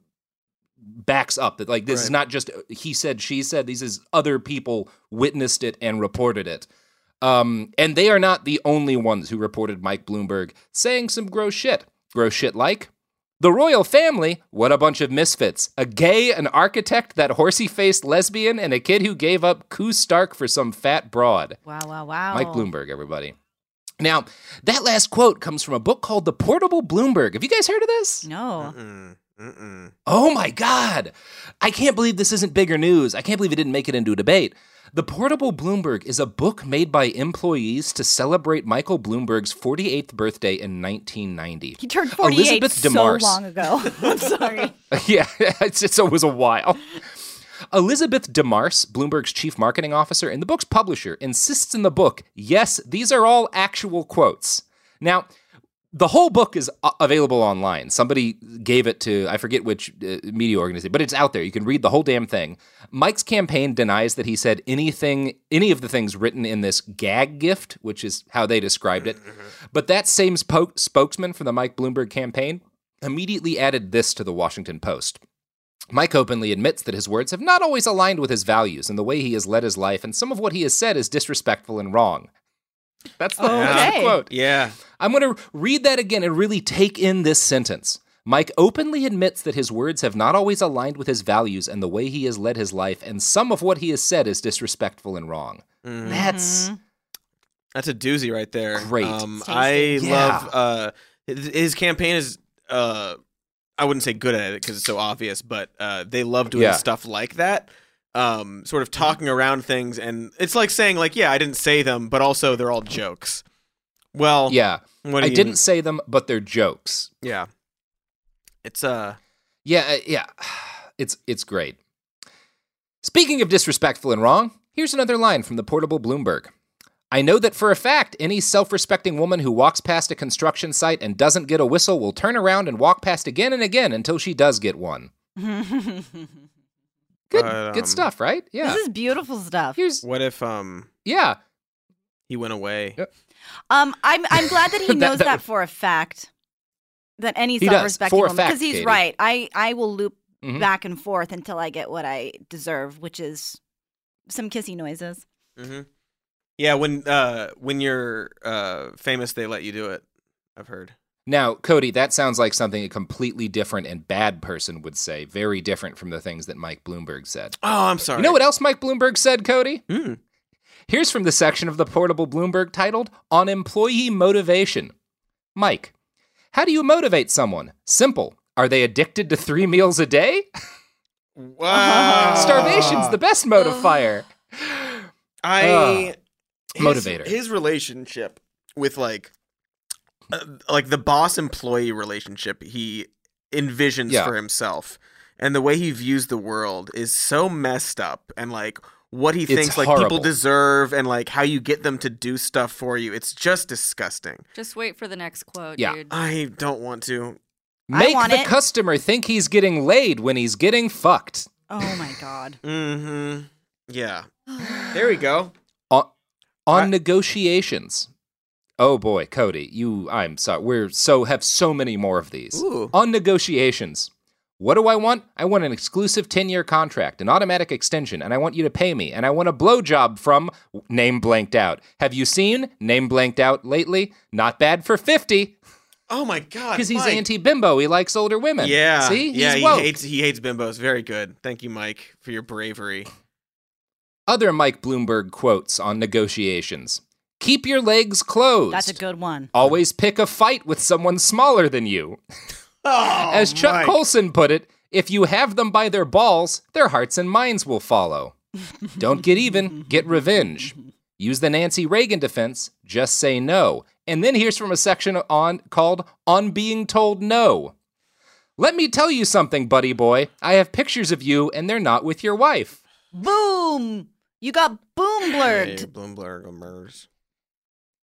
backs up that like this is not just he said she said these is other people witnessed it and reported it. Um, and they are not the only ones who reported Mike Bloomberg saying some gross shit. Gross shit like the royal family, what a bunch of misfits. A gay, an architect, that horsey faced lesbian, and a kid who gave up Koo Stark for some fat broad. Wow, wow, wow. Mike Bloomberg, everybody. Now, that last quote comes from a book called The Portable Bloomberg. Have you guys heard of this? No. Mm-mm. Oh my God. I can't believe this isn't bigger news. I can't believe it didn't make it into a debate. The Portable Bloomberg is a book made by employees to celebrate Michael Bloomberg's 48th birthday in 1990. He turned 48 Elizabeth so DeMarse. long ago. I'm sorry. yeah, it's, so it was a while. Elizabeth DeMarse, Bloomberg's chief marketing officer and the book's publisher, insists in the book yes, these are all actual quotes. Now, the whole book is uh, available online. Somebody gave it to, I forget which uh, media organization, but it's out there. You can read the whole damn thing. Mike's campaign denies that he said anything, any of the things written in this gag gift, which is how they described it. But that same spo- spokesman for the Mike Bloomberg campaign immediately added this to the Washington Post. Mike openly admits that his words have not always aligned with his values and the way he has led his life, and some of what he has said is disrespectful and wrong. That's the, that's the quote. Yeah. I'm going to read that again and really take in this sentence. Mike openly admits that his words have not always aligned with his values and the way he has led his life, and some of what he has said is disrespectful and wrong. Mhm. That's That's a doozy right there. Great. Um, I tasty. love uh, his, his campaign is. Uh, I wouldn't say good at it because it's so obvious, but uh, they love doing Yeah. stuff like that. Um, sort of talking around things, and it's like saying, like, yeah, I didn't say them, but also they're all jokes. Well, yeah. What I you- didn't say them, but they're jokes. Yeah. It's uh. Yeah, uh, yeah. It's it's great. Speaking of disrespectful and wrong, here's another line from the portable Bloomberg. I know that for a fact any self-respecting woman who walks past a construction site and doesn't get a whistle will turn around and walk past again and again until she does get one. Good But, um, good stuff, right? Yeah. This is beautiful stuff. Here's What if um Yeah. he went away? Um, I'm I'm glad that he That- knows that, that- for a fact. That any self-respecting woman, because he's Katie. right. I I will loop Mhm. back and forth until I get what I deserve, which is some kissy noises. Mm-hmm. Yeah, when uh when you're uh famous, they let you do it. I've heard. Now, Cody, that sounds like something a completely different and bad person would say. Very different from the things that Mike Bloomberg said. Oh, I'm sorry. You know what else Mike Bloomberg said, Cody? Hmm. Here's from the section of the portable Bloomberg titled On Employee Motivation. Mike, how do you motivate someone? Simple. Are they addicted to three meals a day? Wow. Starvation's the best motivator. I Ugh. his- Motivator. His relationship with like uh, like the boss employee relationship he envisions Yeah. for himself and the way he views the world is so messed up and like what he It's thinks like people deserve and like how you get them to do stuff for you. It's just disgusting. Just wait for the next quote, Yeah. dude. I don't want to. Make want the it. customer think he's getting laid when he's getting fucked. Oh my god. Mm-hmm. Yeah. There we go. On, on negotiations. Oh boy, Cody, you I'm sorry. We're so have so many more of these. Ooh. On negotiations. What do I want? I want an exclusive 10-year contract, an automatic extension, and I want you to pay me. And I want a blowjob from name blanked out. Have you seen name blanked out lately? Not bad for 50 Oh my god. because he's anti-bimbo. He likes older women. Yeah. See? Yeah, he's he woke. hates he hates bimbos. Very good. Thank you, Mike, for your bravery. Other Mike Bloomberg quotes on negotiations. Keep your legs closed. That's a good one. Always pick a fight with someone smaller than you. Oh, As Chuck Mike. Colson put it, if you have them by their balls, their hearts and minds will follow. Don't get even, get revenge. Use the Nancy Reagan defense, just say no. And then here's from a section on called On Being Told No. Let me tell you something, buddy boy. I have pictures of you and they're not with your wife. Boom! You got boom blurred. Hey, Bloomberg murders.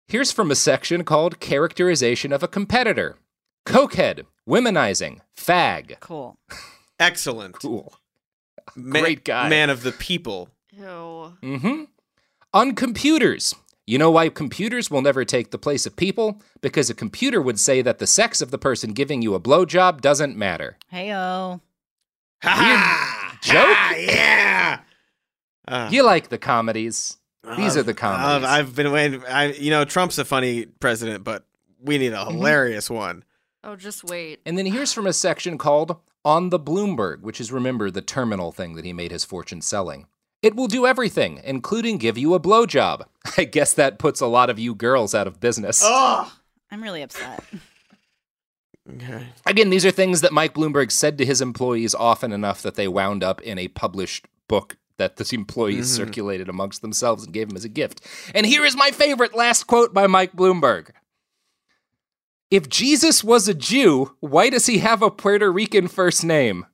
Here's from a section called Characterization of a Competitor. Cokehead, womenizing, fag. Cool. Excellent. Cool. Ma- Great guy. Man of the people. Ew. Mm-hmm. On computers. You know why computers will never take the place of people? Because a computer would say that the sex of the person giving you a blowjob doesn't matter. Heyo. Ha Joke? yeah. Uh, You like the comedies. These are the comedies. I've been waiting. I, you know, Trump's a funny president, but we need a hilarious one. Oh, just wait. And then here's from a section called On the Bloomberg, which is remember the terminal thing that he made his fortune selling. It will do everything, including give you a blowjob. I guess that puts a lot of you girls out of business. Oh, I'm really upset. Okay. Again, these are things that Mike Bloomberg said to his employees often enough that they wound up in a published book that the employees Mhm. circulated amongst themselves and gave him as a gift. And here is my favorite last quote by Mike Bloomberg. If Jesus was a Jew, why does he have a Puerto Rican first name?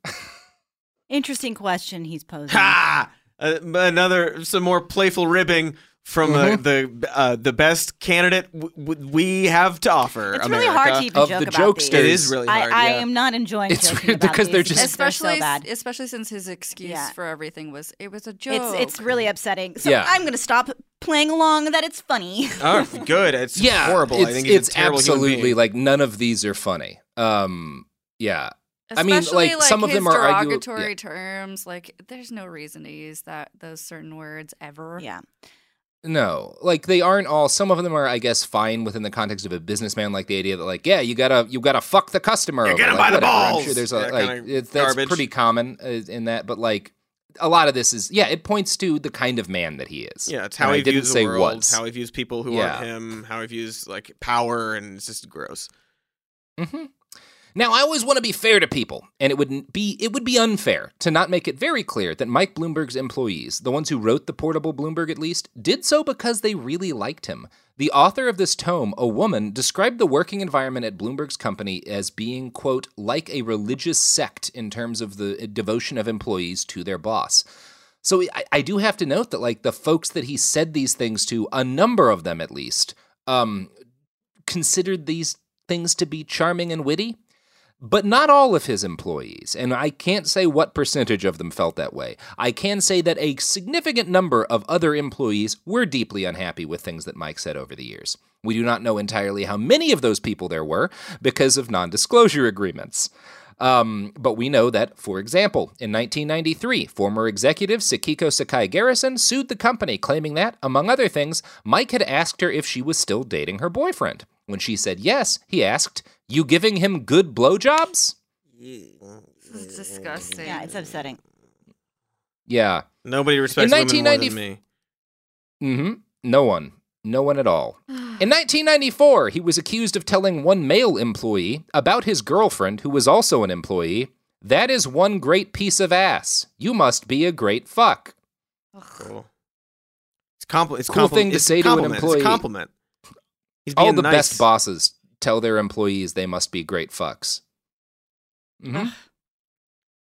Interesting question he's posing. Ha! Uh, another some more playful ribbing from uh, the uh, the best candidate w- w- we have to offer. It's really hard to America. even joke about these. It is really hard. I, I yeah. am not enjoying It's joking weird about because these they're just- because they're so Especially, bad. especially since his excuse Yeah. for everything was it was a joke. It's it's really upsetting. So Yeah. I'm going to stop playing along that it's funny. Oh, good. It's yeah, horrible. It's, I think he's it's a terrible human absolutely being. like none of these are funny. Um, yeah. I mean, Especially, like, some of them are argu- derogatory yeah. terms. Like, there's no reason to use that those certain words ever. Yeah. No, like they aren't all. Some of them are, I guess, fine within the context of a businessman. Like the idea that, like, yeah, you gotta, you gotta fuck the customer. Yeah, get 'em like, by the whatever. I'm balls. sure there's a That like it, that's garbage. pretty common uh, in that, but like a lot of this is, yeah, it points to the kind of man that he is. Yeah, it's And how I he didn't views say the world, was. how he views people who Yeah. aren't him, how he views like power, and it's just gross. hmm Now, I always want to be fair to people, and it would be it would be unfair to not make it very clear that Mike Bloomberg's employees, the ones who wrote the portable Bloomberg at least, did so because they really liked him. The author of this tome, a woman, described the working environment at Bloomberg's company as being, quote, like a religious sect in terms of the devotion of employees to their boss. So I, I do have to note that, like, the folks that he said these things to, a number of them at least, um, considered these things to be charming and witty, but not all of his employees. And I can't say what percentage of them felt that way. I can say that a significant number of other employees were deeply unhappy with things that Mike said over the years. We do not know entirely how many of those people there were because of non disclosure agreements. Um, but we know that, for example, in 1993, former executive Sekiko Sakai Garrison sued the company, claiming that, among other things, Mike had asked her if she was still dating her boyfriend. When she said yes, he asked, You giving him good blowjobs? This is disgusting. Yeah, it's upsetting. Yeah. Nobody respects women more than 1990 me. Mm-hmm. No one. No one at all. In 1994, he was accused of telling one male employee about his girlfriend, who was also an employee, that is one great piece of ass. You must be a great fuck. Cool. It's compli- It's Cool compli- thing to it's say to an compliment. employee. It's a compliment. He's All the nice. best bosses tell their employees they must be great fucks. Mhm.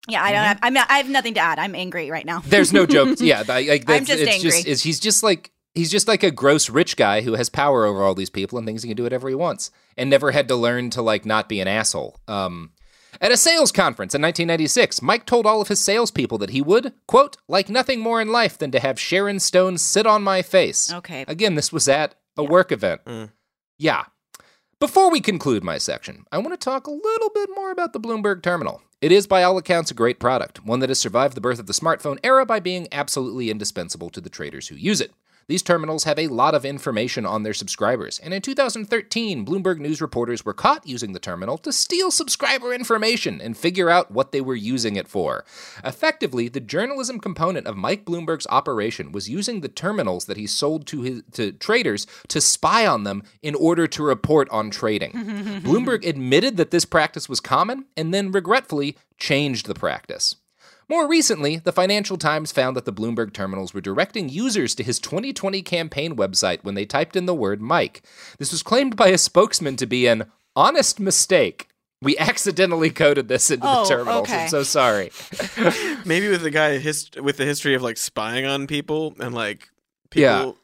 Yeah, I don't. Mm-hmm. Have, I'm. Not, I have nothing to add. I'm angry right now. There's no jokes. Yeah, I- like I'm just it's angry. Just, it's, he's just like he's just like a gross rich guy who has power over all these people and thinks he can do whatever he wants and never had to learn to like not be an asshole. Um, at a sales conference in 1996, Mike told all of his salespeople that he would, quote, like nothing more in life than to have Sharon Stone sit on my face. Okay. Again, this was at a work event. Yeah. Before we conclude my section, I want to talk a little bit more about the Bloomberg Terminal. It is, by all accounts, a great product, one that has survived the birth of the smartphone era by being absolutely indispensable to the traders who use it. These terminals have a lot of information on their subscribers, and in 2013, Bloomberg News reporters were caught using the terminal to steal subscriber information and figure out what they were using it for. Effectively, the journalism component of Mike Bloomberg's operation was using the terminals that he sold to his to traders to spy on them in order to report on trading. Bloomberg admitted that this practice was common and then regretfully changed the practice. More recently, the Financial Times found that the Bloomberg terminals were directing users to his 2020 campaign website when they typed in the word Mike. This was claimed by a spokesman to be an honest mistake. We accidentally coded this into Oh, the terminals. okay. I'm so sorry. Maybe with the guy hist- with the history of like spying on people and like Yeah. people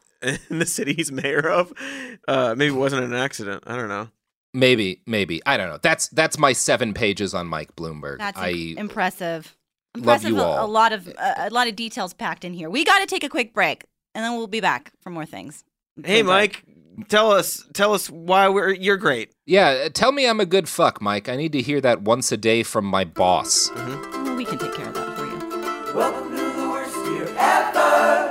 in the city he's mayor of, uh, maybe it wasn't an accident. I don't know. Maybe, maybe. I don't know. That's that's my seven pages on Mike Bloomberg. That's I im- impressive. Love Impressive. you a- all. A, lot of uh, a lot of details packed in here. We got to take a quick break, and then we'll be back for more things. Hey, Bloomberg. Mike, tell us tell us why we're you're great. Yeah, uh, tell me I'm a good fuck, Mike. I need to hear that once a day from my boss. Well, we can take care of that for you. Welcome to the worst year ever.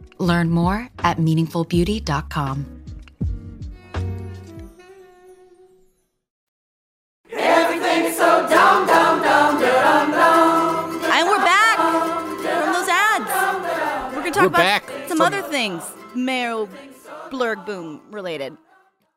Learn more at meaningfulbeauty.com. Everything's so dumb, dumb, dumb, dumb, dumb. And we're back from those ads. We're gonna talk We're about back some from- other things, Mayor Blurg Boom related.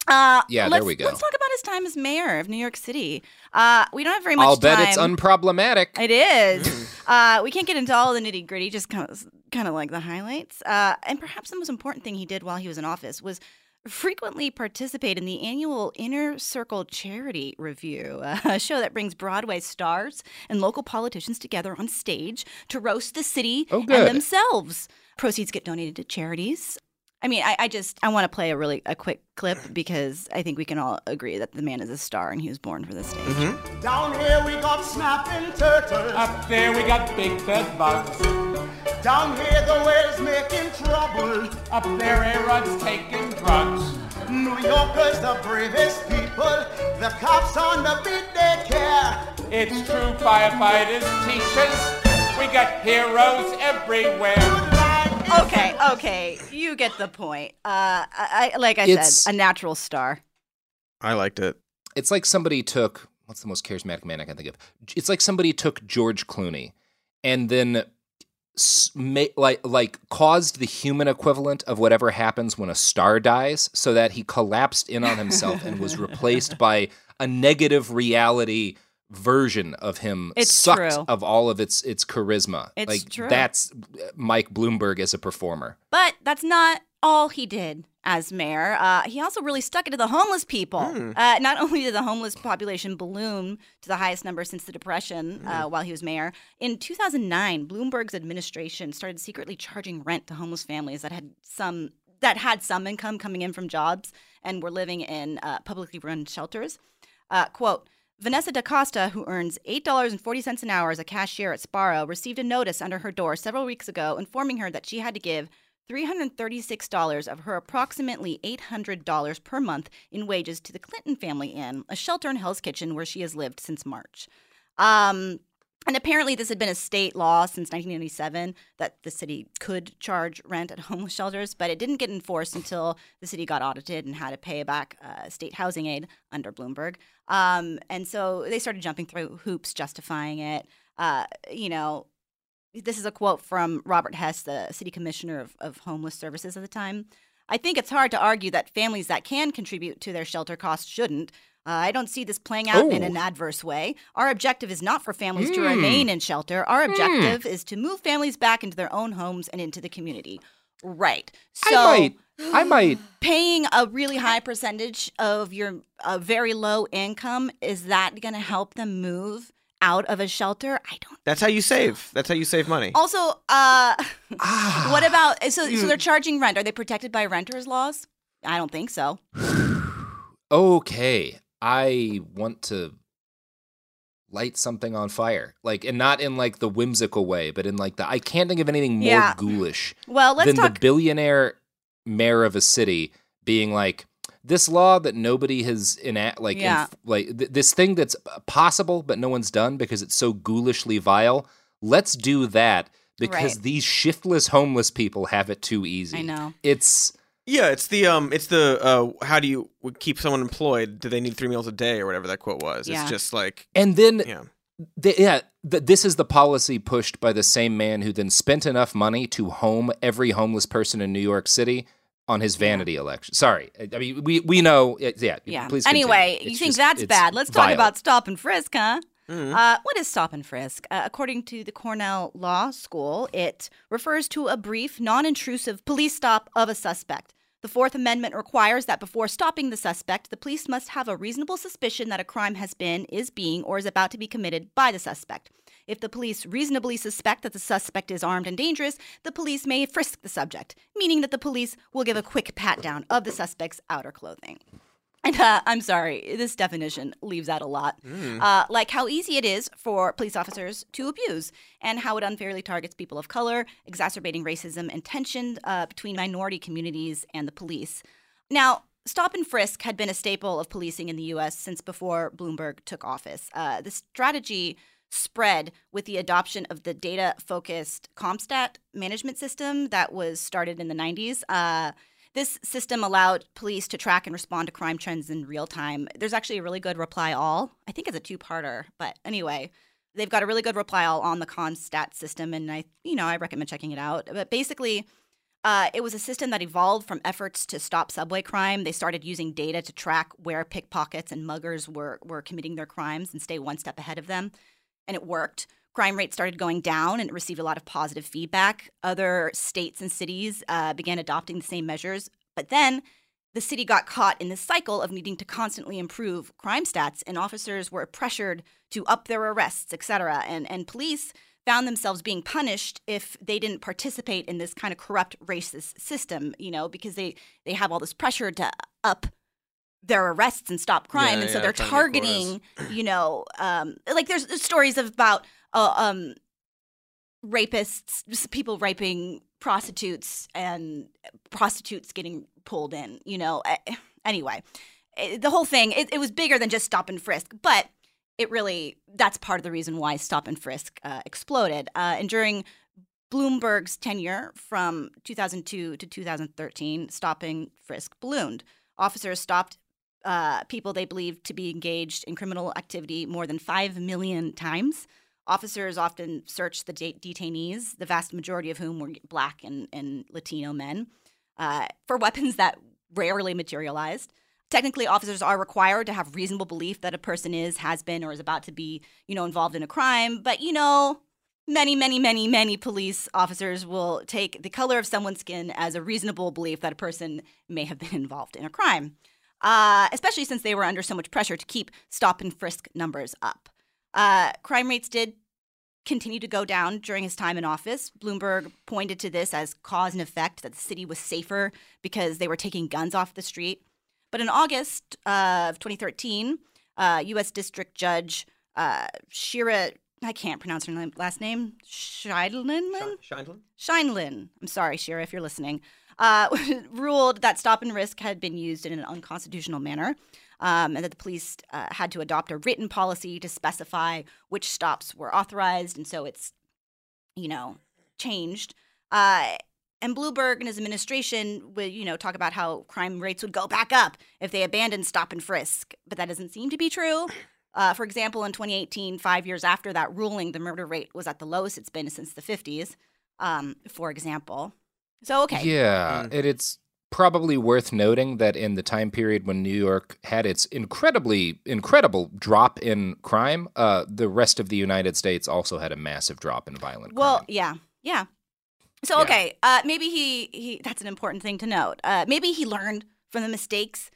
Uh, Yeah, there we go. Let's talk about his time as mayor of New York City. Uh, we don't have very much I'll bet time. it's unproblematic. It is. uh, we can't get into all the nitty gritty, just kind of, kind of like the highlights. Uh, and perhaps the most important thing he did while he was in office was frequently participate in the annual Inner Circle Charity Review, a show that brings Broadway stars and local politicians together on stage to roast the city Oh, and themselves. Proceeds get donated to charities. I mean, I, I just I want to play a really a quick clip because I think we can all agree that the man is a star and he was born for this stage. Mm-hmm. Down here we got snapping turtles. Up there we got big bed bugs. Down here the whale's making trouble. Up there A-Rod's taking drugs. New Yorkers the bravest people. The cops on the beat they care. It's true, firefighters, teachers, we got heroes everywhere. Okay, okay, you get the point. Uh, I, I like I It's- said, a natural star. I liked it. It's like somebody took what's the most charismatic man I can think of. It's like somebody took George Clooney and then s- ma- like like caused the human equivalent of whatever happens when a star dies, so that he collapsed in on himself and was replaced by a negative reality version of him It's sucked true. of all of its its charisma. It's like true. that's uh, Mike Bloomberg as a performer. But that's not all he did as mayor. Uh, he also really stuck it to the homeless people. Uh, not only did the homeless population balloon to the highest number since the Depression uh, while he was mayor, in 2009, Bloomberg's administration started secretly charging rent to homeless families that had some that had some income coming in from jobs and were living in uh, publicly run shelters. Uh, quote. Vanessa DaCosta, who earns $8.40 an hour as a cashier at Sbarro, received a notice under her door several weeks ago informing her that she had to give $336 of her approximately $800 per month in wages to the Clinton Family Inn, a shelter in Hell's Kitchen where she has lived since March. Um, and apparently, this had been a state law since 1997 that the city could charge rent at homeless shelters, but it didn't get enforced until the city got audited and had to pay back uh, state housing aid under Bloomberg. Um, and so they started jumping through hoops justifying it. Uh, you know, this is a quote from Robert Hess, the city commissioner of, of homeless services at the time. I think it's hard to argue that families that can contribute to their shelter costs shouldn't. Uh, I don't see this playing out in Oh. an adverse way. Our objective is not for families to Hmm. remain in shelter. Our Hmm. objective is to move families back into their own homes and into the community. Right. So I might I might paying a really high percentage of your uh, very low income is that going to help them move out of a shelter? I don't. That's how you save. That's how you save money. Also, uh, Ah. what about so? Hmm. So they're charging rent. Are they protected by renters laws? I don't think so. okay, I want to light something on fire. Like and not in like the whimsical way, but in like the I can't think of anything more Yeah. ghoulish Well, let's than talk- the billionaire mayor of a city being like this law that nobody has enact like Yeah. inf- like th- this thing that's possible but no one's done because it's so ghoulishly vile. Let's do that because Right. these shiftless homeless people have it too easy. I know. It's Yeah, it's the um, it's the uh, how do you keep someone employed? Do they need three meals a day or whatever that quote was? Yeah. It's just like And then, yeah. th- yeah, th- this is the policy pushed by the same man who then spent enough money to home every homeless person in New York City on his vanity election. Sorry, I mean we we know. Yeah, Yeah. Please. continue. Anyway, you think just- that's bad? Let's talk vile. about stop and frisk, huh? Mm-hmm. Uh, what is stop and frisk? Uh, according to the Cornell Law School, it refers to a brief, non intrusive police stop of a suspect. The Fourth Amendment requires that before stopping the suspect, the police must have a reasonable suspicion that a crime has been, is being, or is about to be committed by the suspect. If the police reasonably suspect that the suspect is armed and dangerous, the police may frisk the subject, meaning that the police will give a quick pat down of the suspect's outer clothing. And uh, I'm sorry, this definition leaves out a lot. Mm. Uh, like how easy it is for police officers to abuse, and how it unfairly targets people of color, exacerbating racism and tension uh, between minority communities and the police. Now, stop and frisk had been a staple of policing in the U.S. since before Bloomberg took office. Uh, the strategy spread with the adoption of the data focused CompStat management system that was started in the 90s. Uh, this system allowed police to track and respond to crime trends in real time. There's actually a really good reply all. I think it's a two-parter, but anyway, they've got a really good reply all on the CompStat system, and I, you know, I recommend checking it out. But basically, uh, it was a system that evolved from efforts to stop subway crime. They started using data to track where pickpockets and muggers were were committing their crimes and stay one step ahead of them, and it worked. Crime rates started going down, and it received a lot of positive feedback. Other states and cities uh, began adopting the same measures, but then the city got caught in this cycle of needing to constantly improve crime stats, and officers were pressured to up their arrests, et cetera. And, and police found themselves being punished if they didn't participate in this kind of corrupt racist system, you know, because they, they have all this pressure to up their arrests and stop crime. Yeah, and so yeah, they're trying to get targeting, you know, um, like there's stories about uh, um, rapists, people raping prostitutes and prostitutes getting pulled in, you know. Eh, Anyway, eh, the whole thing, it, it was bigger than just stop and frisk, but it really, that's part of the reason why stop and frisk uh, exploded. Uh, and during Bloomberg's tenure from 2002 to 2013, stopping frisk ballooned. Officers stopped uh, people they believed to be engaged in criminal activity more than 5 million times. Officers often searched the de- detainees, the vast majority of whom were black and, and Latino men, uh, for weapons that rarely materialized. Technically, officers are required to have reasonable belief that a person is, has been, or is about to be, you know, involved in a crime. But, you know, many, many, many, many police officers will take the color of someone's skin as a reasonable belief that a person may have been involved in a crime, uh, especially since they were under so much pressure to keep stop and frisk numbers up. Uh, crime rates did continue to go down during his time in office. Bloomberg pointed to this as cause and effect that the city was safer because they were taking guns off the street. But in August uh, of 2013, uh, U.S. District Judge uh, Shira, I can't pronounce her name, last name, Scheidlin? Scheindlin? Scheinlin, I'm sorry, Shira, if you're listening, uh, ruled that stop and risk had been used in an unconstitutional manner. Um, and that the police uh, had to adopt a written policy to specify which stops were authorized, and so it's, you know, changed. Uh, and Bloomberg and his administration would, you know, talk about how crime rates would go back up if they abandoned stop and frisk, but that doesn't seem to be true. Uh, for example, in 2018, five years after that ruling, the murder rate was at the lowest it's been since the 50s. Um, for example, so okay, Yeah, and it's probably worth noting that in the time period when New York had its incredibly incredible drop in crime, uh, the rest of the United States also had a massive drop in violent crime. Well, yeah, yeah. So okay, uh, maybe he he. That's an important thing to note. Uh, maybe he learned from the mistakes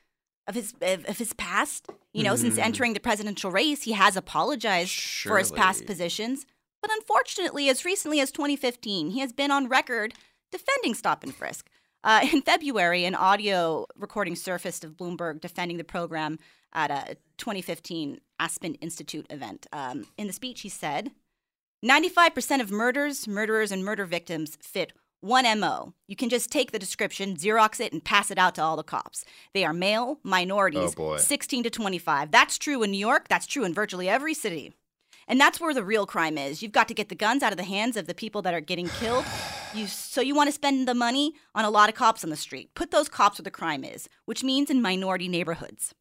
of his of, of his past. You know, since Mhm. entering the presidential race, he has apologized for his past positions. But unfortunately, as recently as 2015, he has been on record defending stop and frisk. Uh, in February, an audio recording surfaced of Bloomberg defending the program at a 2015 Aspen Institute event. Um, in the speech, he said, 95% of murders, murderers, and murder victims fit One MO. You can just take the description, Xerox it, and pass it out to all the cops. They are male, minorities, Oh, 16 to 25. That's true in New York. That's true in virtually every city. And that's where the real crime is. You've got to get the guns out of the hands of the people that are getting killed. You, so you want to spend the money on a lot of cops on the street. Put those cops where the crime is, which means in minority neighborhoods.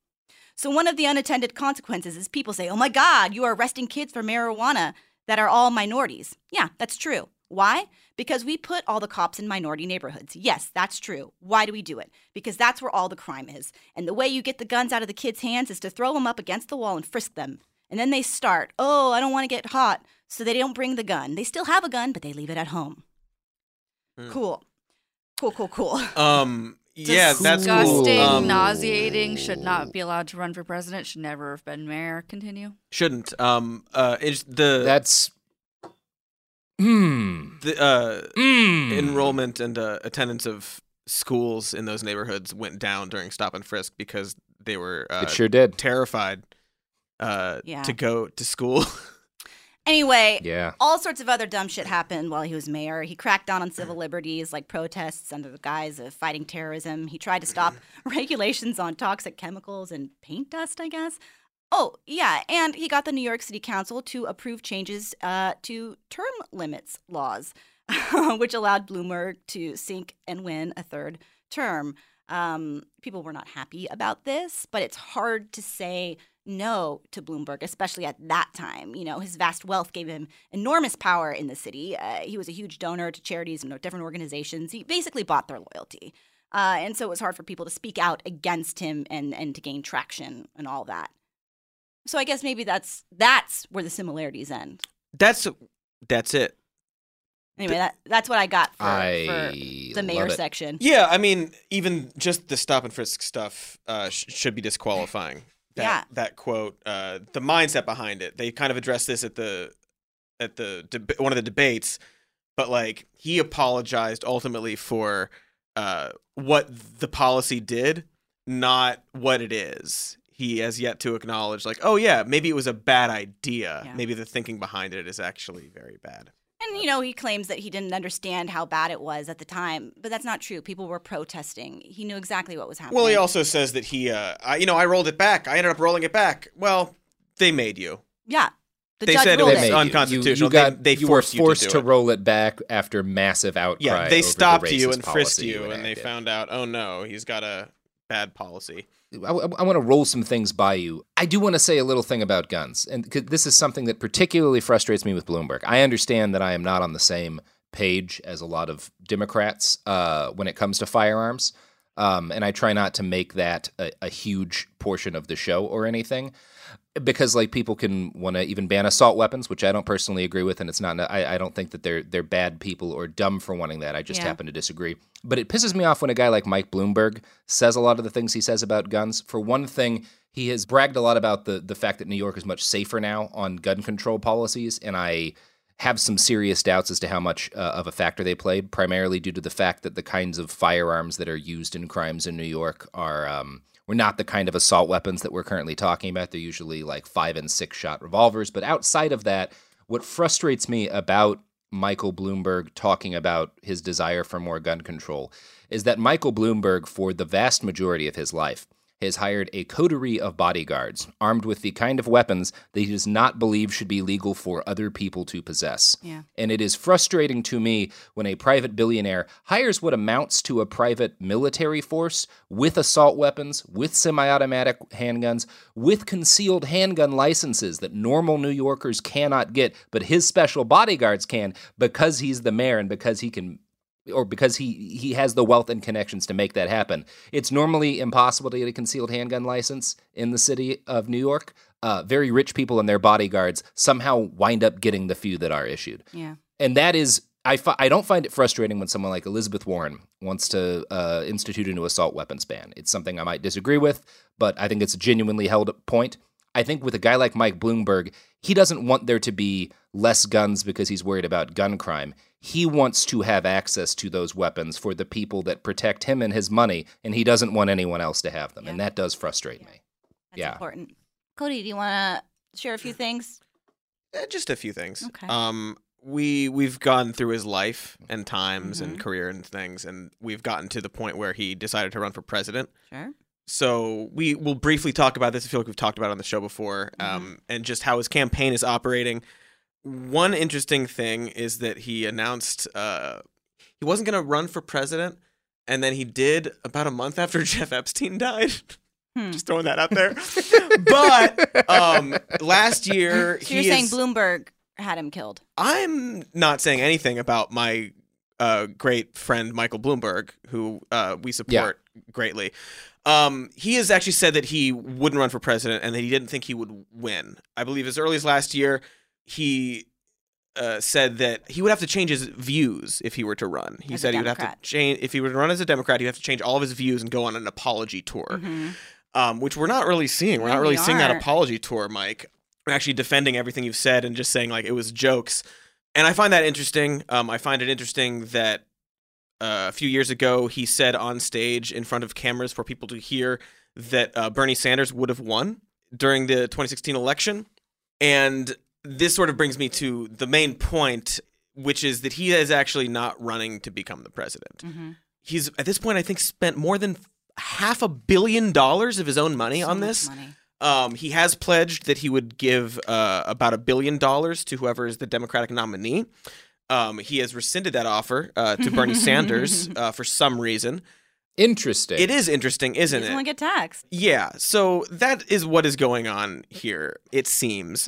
So one of the unintended consequences is people say, "Oh my God, you are arresting kids for marijuana that are all minorities." Yeah, that's true. Why? Because we put all the cops in minority neighborhoods. Yes, that's true. Why do we do it? Because that's where all the crime is. And the way you get the guns out of the kids' hands is to throw them up against the wall and frisk them. And then they start, "Oh, I don't want to get hot." So they don't bring the gun. They still have a gun, but they leave it at home. Hmm. Cool. Cool, cool, cool. Um, yeah, that's cool. Disgusting, Um, nauseating, should not be allowed to run for president, should never have been mayor. Continue. Shouldn't. Um, uh, it's the that's hmm the uh Hmm. enrollment and uh, attendance of schools in those neighborhoods went down during stop and frisk because they were uh, It sure did. terrified uh Yeah. to go to school. Anyway, Yeah. all sorts of other dumb shit happened while he was mayor. He cracked down on civil liberties like protests under the guise of fighting terrorism. He tried to stop regulations on toxic chemicals and paint dust, I guess. Oh, yeah, and he got the New York City Council to approve changes uh, to term limits laws, which allowed Bloomberg to sink and win a third term. Um, people were not happy about this, but it's hard to say no to Bloomberg, especially at that time. You know, his vast wealth gave him enormous power in the city. Uh, he was a huge donor to charities and different organizations. He basically bought their loyalty. Uh, and so it was hard for people to speak out against him and, and to gain traction and all that. So I guess maybe that's that's where the similarities end. that's that's it. Anyway, that, that's what I got for, I for the mayor section. Yeah, I mean, even just the stop and frisk stuff uh, sh- should be disqualifying. That, Yeah. that quote, uh, the mindset behind it. They kind of addressed this at the at the deb- one of the debates, but like he apologized ultimately for uh, what the policy did, not what it is. He has yet to acknowledge, like, oh yeah, maybe it was a bad idea. Yeah. Maybe the thinking behind it is actually very bad. And you know, he claims that he didn't understand how bad it was at the time, but that's not true. People were protesting. He knew exactly what was happening. Well, he also says that he, uh, I, you know, I rolled it back. I ended up rolling it back. Well, they made you. yeah. The They said it ruled was They made you. unconstitutional. You, you got They- they you were forced you to to it. roll it back after massive outcry. Yeah, they over the stopped you and frisked you, and they found out, oh no, he's got a bad policy. I, want to roll some things by you. I do want to say a little thing about guns, and this is something that particularly frustrates me with Bloomberg. I understand that I am not on the same page as a lot of Democrats uh, when it comes to firearms, um, and I try not to make that a, a huge portion of the show or anything. Because like people can want to even ban assault weapons, which I don't personally agree with, and it's not. I, I don't think that they're they're bad people or dumb for wanting that. I just Yeah. happen to disagree. But it pisses me off when a guy like Mike Bloomberg says a lot of the things he says about guns. For one thing, he has bragged a lot about the the fact that New York is much safer now on gun control policies, and I have some serious doubts as to how much uh, of a factor they played. Primarily due to the fact that the kinds of firearms that are used in crimes in New York are. Um, were not the kind of assault weapons that we're currently talking about. They're usually like five and six shot revolvers. But outside of that, what frustrates me about Michael Bloomberg talking about his desire for more gun control is that Michael Bloomberg, for the vast majority of his life, has hired a coterie of bodyguards armed with the kind of weapons that he does not believe should be legal for other people to possess. Yeah. And it is frustrating to me when a private billionaire hires what amounts to a private military force with assault weapons, with semi automatic handguns, with concealed handgun licenses that normal New Yorkers cannot get, but his special bodyguards can because he's the mayor and because he can or because he he has the wealth and connections to make that happen. It's normally impossible to get a concealed handgun license in the city of New York. Uh, very rich people and their bodyguards somehow wind up getting the few that are issued, Yeah. and that is. I, fi- I don't find it frustrating when someone like Elizabeth Warren wants to uh, institute a new assault weapons ban. It's something I might disagree with, but I think it's a genuinely held point. I think with a guy like Mike Bloomberg, he doesn't want there to be less guns because he's worried about gun crime. He wants to have access to those weapons for the people that protect him and his money, and he doesn't want anyone else to have them. And that does frustrate me. That's yeah. important. Cody, do you want to share a few things? Eh, just a few things. Okay. Um, we we've gone through his life and times Mm-hmm. and career and things, and we've gotten to the point where he decided to run for president. Sure. So we will briefly talk about this. I feel like we've talked about it on the show before, Mm-hmm. um, and just how his campaign is operating. One interesting thing is that he announced uh, he wasn't going to run for president, and then he did about a month after Jeff Epstein died. Hmm. Just throwing that out there. but um, last year, So you're he saying is- Bloomberg had him killed? I'm not saying anything about my uh, great friend Michael Bloomberg, who uh, we support greatly. Um, he has actually said that he wouldn't run for president and that he didn't think he would win. I believe as early as last year, he uh, said that he would have to change his views if he were to run. He As said he would have to change if he were to run as a Democrat. He'd have to change all of his views and go on an apology tour Mhm. um, which we're not really seeing. We're not really we seeing that apology tour, Mike. We're actually defending everything you've said and just saying like it was jokes. And I find that interesting. Um, I find it interesting that uh, a few years ago he said on stage in front of cameras for people to hear that uh, Bernie Sanders would have won during the 2016 election. And this sort of brings me to the main point, which is that he is actually not running to become the president Mm-hmm. he's at this point I think spent more than half a billion dollars of his own money on this. Um, he has pledged that he would give uh, about a billion dollars to whoever is the Democratic nominee. Um, he has rescinded that offer uh, to Bernie Sanders uh, for some reason. Interesting. It is interesting, isn't Doesn't it? want get taxed. Yeah, so that is what is going on here, it seems,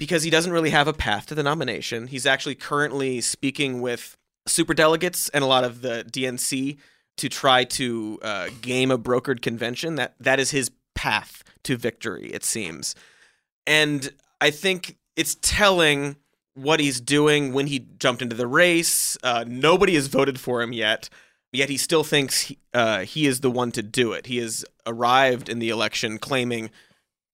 because he doesn't really have a path to the nomination. He's actually currently speaking with superdelegates and a lot of the DNC to try to uh, game a brokered convention. That that is his path to victory, it seems. And I think it's telling what he's doing when he jumped into the race. Uh, nobody has voted for him yet, yet he still thinks he, uh, he is the one to do it. He has arrived in the election claiming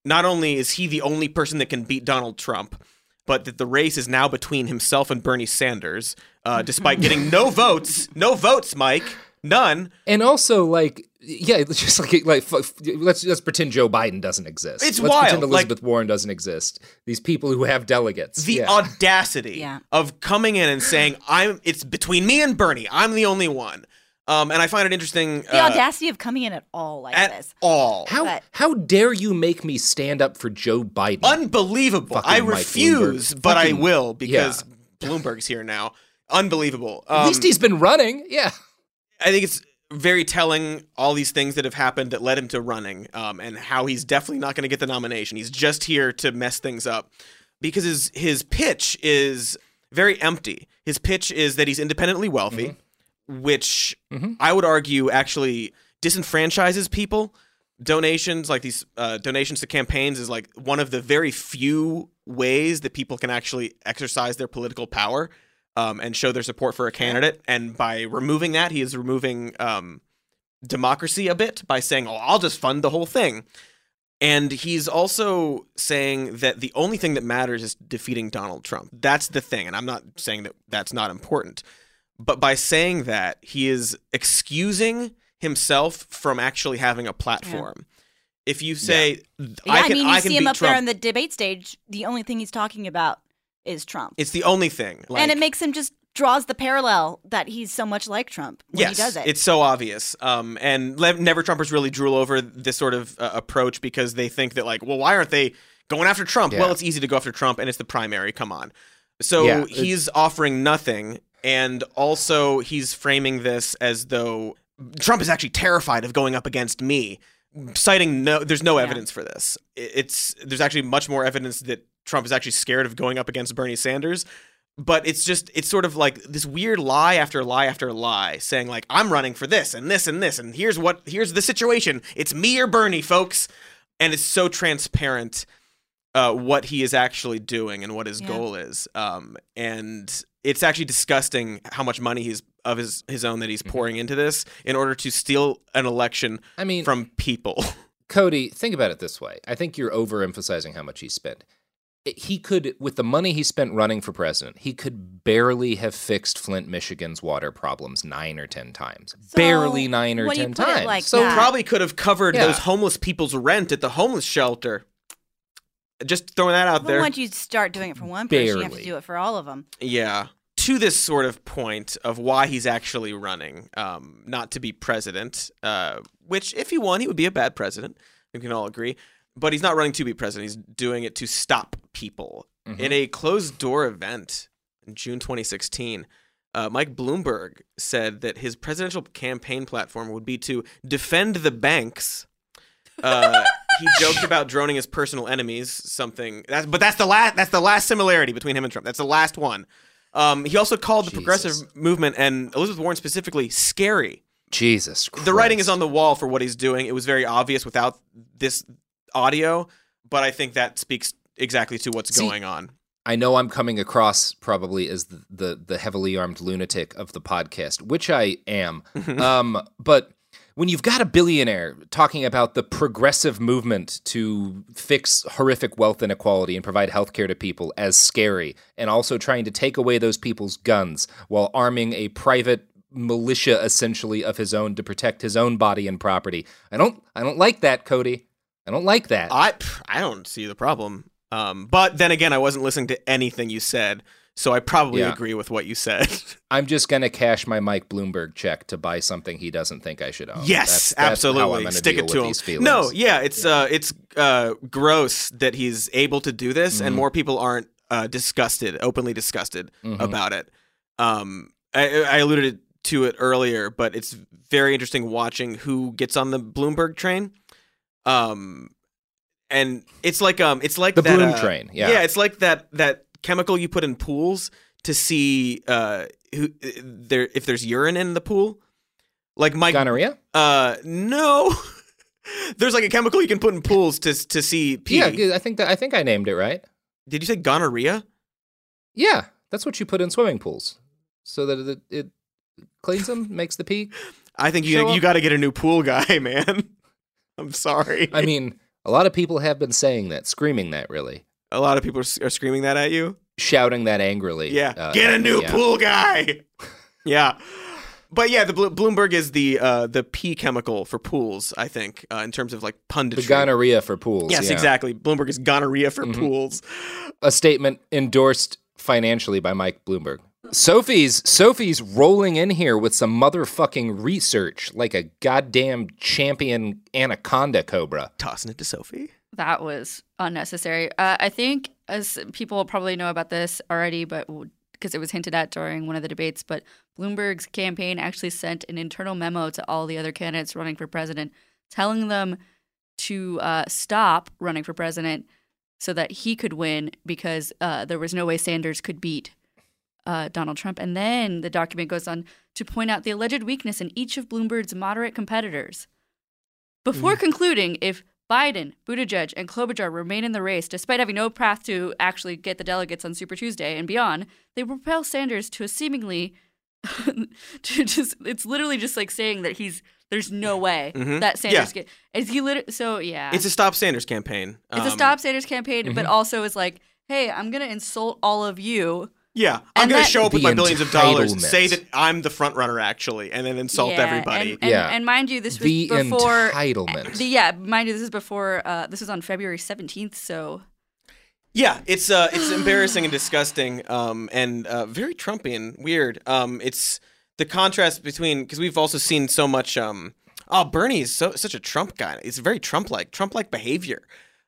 not only is he the only person that can beat Donald Trump, but that the race is now between himself and Bernie Sanders, uh, despite getting no votes. No votes, Mike. None. And also, like, yeah, just like like f- let's let's pretend Joe Biden doesn't exist. It's let's pretend wild, like- Elizabeth Warren doesn't exist. These people who have delegates. the yeah. audacity Yeah. of coming in and saying I'm it's between me and Bernie. I'm the only one. Um, and I find it interesting The uh, audacity of coming in at all like at this. all. how but- how dare you make me stand up for Joe Biden? Unbelievable. Fucking I Mike refuse, Bloomberg. but I will because Bloomberg's here now. Unbelievable. At Um, least he's been running. Yeah. I think it's very telling all these things that have happened that led him to running, um, and how he's definitely not going to get the nomination. He's just here to mess things up because his his pitch is very empty. His pitch is that he's independently wealthy, which I would argue actually disenfranchises people. Donations like these uh, donations to campaigns is like one of the very few ways that people can actually exercise their political power um, and show their support for a candidate. And by removing that, he is removing um, democracy a bit by saying, "Oh, I'll just fund the whole thing." And he's also saying that the only thing that matters is defeating Donald Trump. That's the thing. And I'm not saying that that's not important. But by saying that, he is excusing himself from actually having a platform. If you say, Yeah, I, can, I mean, you I see him up Trump, there on the debate stage. The only thing he's talking about is Trump, it's the only thing. Like, and it makes him just draws the parallel that he's so much like Trump when yes, he does it. it's so obvious. Um, and le- never Trumpers really drool over this sort of uh, approach because they think that like, well, why aren't they going after Trump? Yeah. Well, it's easy to go after Trump, and it's the primary. Come on. So Yeah, he's offering nothing, and also he's framing this as though Trump is actually terrified of going up against me, citing no. There's no evidence for this. It's there's actually much more evidence that Trump is actually scared of going up against Bernie Sanders but it's just it's sort of like this weird lie after lie after lie saying like i'm running for this and this and this and here's what here's the situation it's me or bernie folks and it's so transparent uh, what he is actually doing and what his Yeah. goal is um, and it's actually disgusting how much money he's of his his own that he's pouring into this in order to steal an election I mean, from people Cody, think about it this way. I think you're overemphasizing how much he spent. He could, with the money he spent running for president, he could barely have fixed Flint, Michigan's water problems nine or ten times. barely nine or ten times. like so that- probably could have covered Yeah. those homeless people's rent at the homeless shelter Just throwing that out But there. once you start doing it for one person, you have to do it for all of them. Yeah. To this sort of point of why he's actually running, um, not to be president, uh, which if he won, he would be a bad president. We can all agree. But he's not running to be president. He's doing it to stop people. Mhm. In a closed door event in June 2016, uh, Mike Bloomberg said that his presidential campaign platform would be to defend the banks. Uh, he joked about droning his personal enemies. Something that's but that's the last that's the last similarity between him and Trump. That's the last one. Um, he also called the progressive movement and Elizabeth Warren specifically scary. Jesus Christ. The writing is on the wall for what he's doing. It was very obvious without this audio, but I think that speaks exactly to what's See, going on. I know I'm coming across probably as the, the, the heavily armed lunatic of the podcast, which I am. um, but when you've got a billionaire talking about the progressive movement to fix horrific wealth inequality and provide healthcare to people as scary, and also trying to take away those people's guns while arming a private militia essentially of his own to protect his own body and property, I don't I don't like that, Cody. I don't like that. I I don't see the problem. Um, but then again, I wasn't listening to anything you said, so I probably Yeah. agree with what you said. I'm just going to cash my Mike Bloomberg check to buy something he doesn't think I should own. Yes, That's- that's absolutely. Stick it to him. No, yeah, it's uh, it's uh, gross that he's able to do this, and Mhm. more people aren't uh, disgusted, openly disgusted Mhm. about it. Um, I, I alluded to it earlier, but it's very interesting watching who gets on the Bloomberg train. Um, and it's like um, it's like The that, Bloom uh, train, yeah. yeah, it's like that that chemical you put in pools to see uh who there if there's urine in the pool. Like my Gonorrhea? Uh, no. There's like a chemical you can put in pools to to see pee. Yeah, I think that I think I named it right. Did you say gonorrhea? Yeah, that's what you put in swimming pools, so that it, it cleans them, makes the pee. I think you you got to get a new pool guy, man. I'm sorry. I mean, a lot of people have been saying that, screaming that, really, a lot of people are, screaming that at you. shouting that angrily. Yeah, uh, get a at me, new yeah. pool guy. yeah, but yeah, the Blo- Bloomberg is the uh, the pee chemical for pools. I think uh, in terms of like punditry. The gonorrhea for pools. Yes, yeah. exactly. Bloomberg is gonorrhea for Mhm. pools. A statement endorsed financially by Mike Bloomberg. Sophie's Sophie's rolling in here with some motherfucking research like a goddamn champion anaconda cobra. Tossing it to Sophie. That was unnecessary. Uh, I think, as people probably know about this already, but because it was hinted at during one of the debates, but Bloomberg's campaign actually sent an internal memo to all the other candidates running for president, telling them to uh, stop running for president so that he could win because uh, there was no way Sanders could beat uh, Donald Trump. And then the document goes on to point out the alleged weakness in each of Bloomberg's moderate competitors. Before concluding, if Biden, Buttigieg, and Klobuchar remain in the race despite having no path to actually get the delegates on Super Tuesday and beyond, they propel Sanders to a seemingly to just it's literally just like saying that he's there's no way Mhm. that Sanders Yeah. get is he lit- so yeah It's a Stop Sanders campaign. it's a Um, stop Sanders campaign but mhm. also is like hey I'm gonna insult all of you Yeah, I'm going to show up with my billions of dollars, entitlement. say that I'm the front runner actually, and then insult Yeah, everybody. And, and, and mind you, this was The before entitlement. The, yeah, mind you, this is before. Uh, this was on February seventeenth. So Yeah, it's uh, it's embarrassing and disgusting, um, and uh, very Trumpian, weird. Um, it's the contrast between because we've also seen so much. Um, oh, Bernie's so such a Trump guy. It's very Trump-like, Trump-like behavior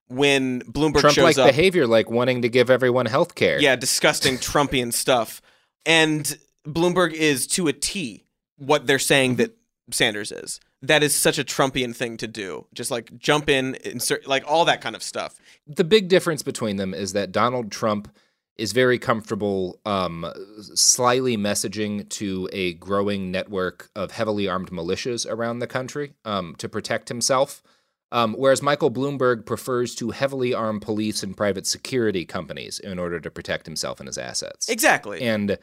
when Bloomberg Trump like shows up. behavior, like wanting to give everyone health care. Yeah, disgusting Trumpian stuff. And Bloomberg is to a T what they're saying that Sanders is. That is such a Trumpian thing to do. Just like jump in, insert like all that kind of stuff. the big difference between them is that Donald Trump is very comfortable um, slyly messaging to a growing network of heavily armed militias around the country um, to protect himself. Um, whereas Michael Bloomberg prefers to heavily arm police and private security companies in order to protect himself and his assets. Exactly. And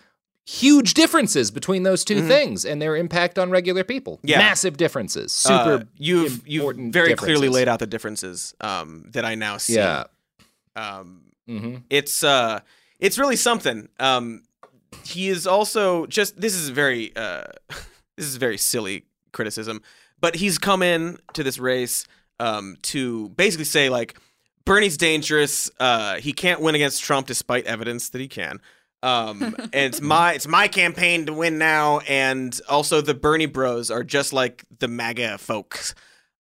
huge differences between those 2 Mhm. things and their impact on regular people. Yeah. Massive differences. Super. Uh, you've you've very clearly laid out the differences um, that I now see. Yeah. Um, Mhm. It's uh, it's really something. Um, he is also just. This is very. Uh, this is very silly criticism, but he's come in to this race um, to basically say like Bernie's dangerous. Uh, he can't win against Trump despite evidence that he can. Um, and it's my it's my campaign to win now. And also the Bernie Bros are just like the MAGA folks.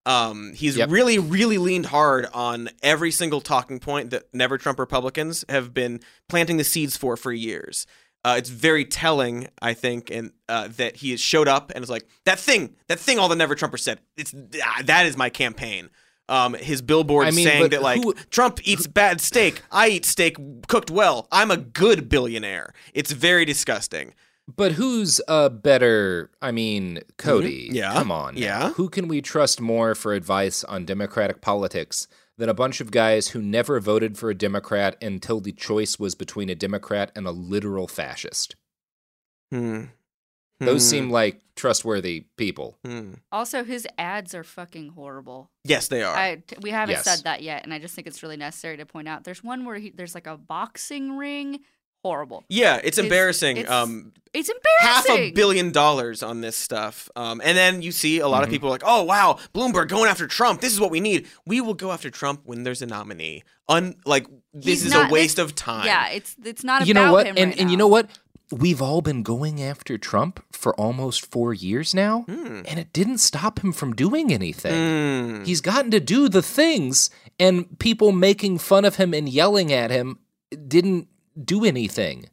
Um, he's really, really leaned hard on every single talking point that Never Trump Republicans have been planting the seeds for for years. Uh, it's very telling, I think, and uh, that he has showed up and is like that thing, that thing all the Never Trumpers said. It's ah, that is my campaign. Um, his billboard I mean, saying that like who- Trump eats bad steak, I eat steak cooked well. I'm a good billionaire. It's very disgusting. But who's a better? I mean, Cody. Mhm. Yeah. Come on. now. Yeah. Who can we trust more for advice on democratic politics than a bunch of guys who never voted for a Democrat until the choice was between a Democrat and a literal fascist? Hmm. Those Hmm. seem like trustworthy people. Also, his ads are fucking horrible. Yes, they are. I, t- we haven't Yes. said that yet, and I just think it's really necessary to point out. There's one where he, there's like a boxing ring. Horrible. Yeah, it's embarrassing. It's, um, it's embarrassing. half a billion dollars on this stuff. Um, and then you see a lot Mm-hmm. of people like, oh, wow, Bloomberg going after Trump. This is what we need. We will go after Trump when there's a nominee. Un- like, this He's is not- a waste of time. Yeah, it's it's not you about know what? him and right and you know what? We've all been going after Trump for almost four years now, Hmm. and it didn't stop him from doing anything. He's gotten to do the things, and people making fun of him and yelling at him didn't do anything.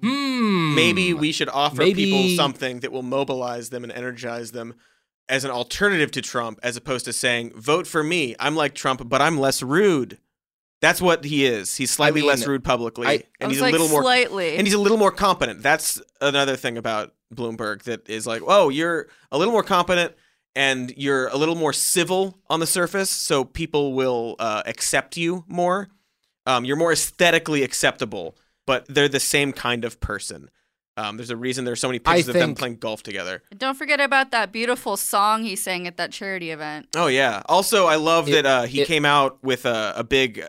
Hmm. Maybe we should offer Maybe- people something that will mobilize them and energize them as an alternative to Trump, as opposed to saying, vote for me. I'm like Trump, but I'm less rude. That's what he is. He's slightly mean, less rude publicly, I- I and was he's like, a little more slightly. and he's a little more competent. That's another thing about Bloomberg that is like, oh, you're a little more competent and you're a little more civil on the surface, so people will uh, accept you more. Um, you're more aesthetically acceptable, but they're the same kind of person. Um, there's a reason there's so many I pictures of them think- playing golf together. Don't forget about that beautiful song he sang at that charity event. Oh yeah. Also, I love It- that uh, he it- came out with a, a big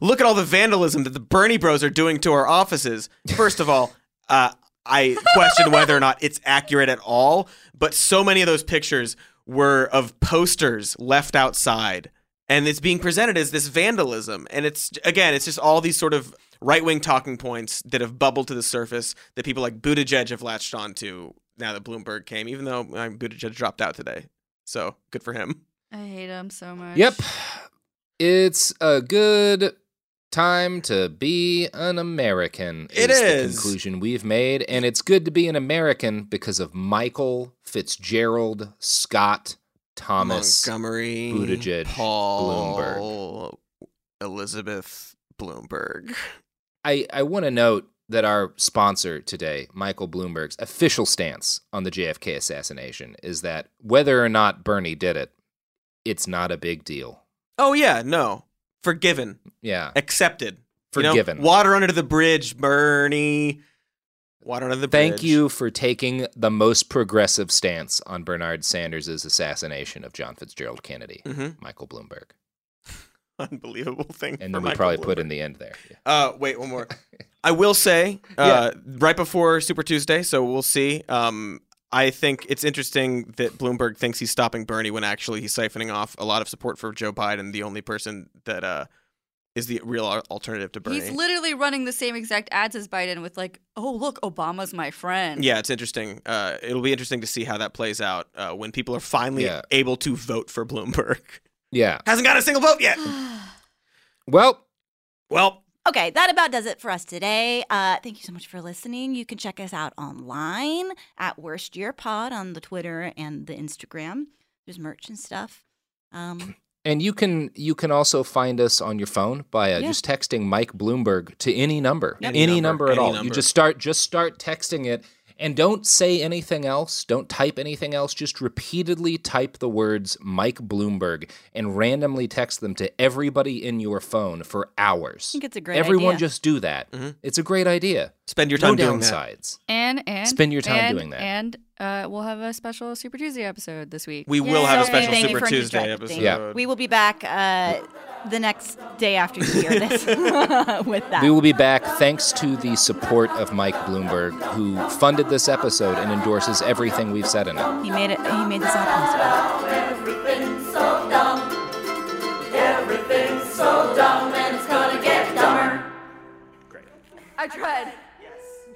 look at all the vandalism that the Bernie Bros are doing to our offices. First of all, uh, I question whether or not it's accurate at all, but so many of those pictures were of posters left outside, and it's being presented as this vandalism. And it's again, it's just all these sort of right wing talking points that have bubbled to the surface that people like Buttigieg have latched onto now that Bloomberg came, even though uh, Buttigieg dropped out today. So good for him. I hate him so much. Yep. It's a good time to be an American. It is the conclusion we've made, and it's good to be an American because of Michael Fitzgerald Scott Thomas Montgomery, Buttigieg Bloomberg. Paul, Elizabeth Bloomberg. I, I want to note that our sponsor today, Michael Bloomberg's official stance on the JFK assassination is that whether or not Bernie did it, it's not a big deal. Oh yeah, no, forgiven, Yeah. accepted, You know, Forgiven. water under the bridge, Bernie. Water under the bridge. Thank you for taking the most progressive stance on Bernard Sanders' assassination of John Fitzgerald Kennedy, Mhm. Michael Bloomberg. Unbelievable thing. And then we Michael probably Bloomberg. put in the end there. Yeah. Uh, wait, one more. I will say, uh, right before Super Tuesday, so we'll see. Um, I think it's interesting that Bloomberg thinks he's stopping Bernie when actually he's siphoning off a lot of support for Joe Biden, the only person that uh, is the real alternative to Bernie. He's literally running the same exact ads as Biden with like, oh look, Obama's my friend. yeah, it's interesting. Uh, it'll be interesting to see how that plays out uh, when people are finally Yeah. able to vote for Bloomberg. Yeah. Hasn't got a single vote yet. Well, well, Okay, that about does it for us today. Uh, thank you so much for listening. You can check us out online at Worst Year Pod on the Twitter and the Instagram. There's merch and stuff. Um, and you can you can also find us on your phone by uh, Yeah. just texting Mike Bloomberg to any number, Yep. any, Any number, number, at any all. number. You just start just start texting it, and don't say anything else. Don't type anything else. Just repeatedly type the words Mike Bloomberg and randomly text them to everybody in your phone for hours. I think it's a great Everyone idea. just do that. It's a great idea. Spend your time no doing sides And and spend your time and, doing that. And uh, we'll have a special Super Tuesday episode this week. We Yay. will have a special Thank Super Tuesday episode. Yeah. We will be back uh, the next day after you hear this with that. We will be back thanks to the support of Mike Bloomberg, who funded this episode and endorses everything we've said in it. He made it. He made this all possible. Everything's so dumb. Everything's so dumb, and it's gonna get dumber. Great. I tried.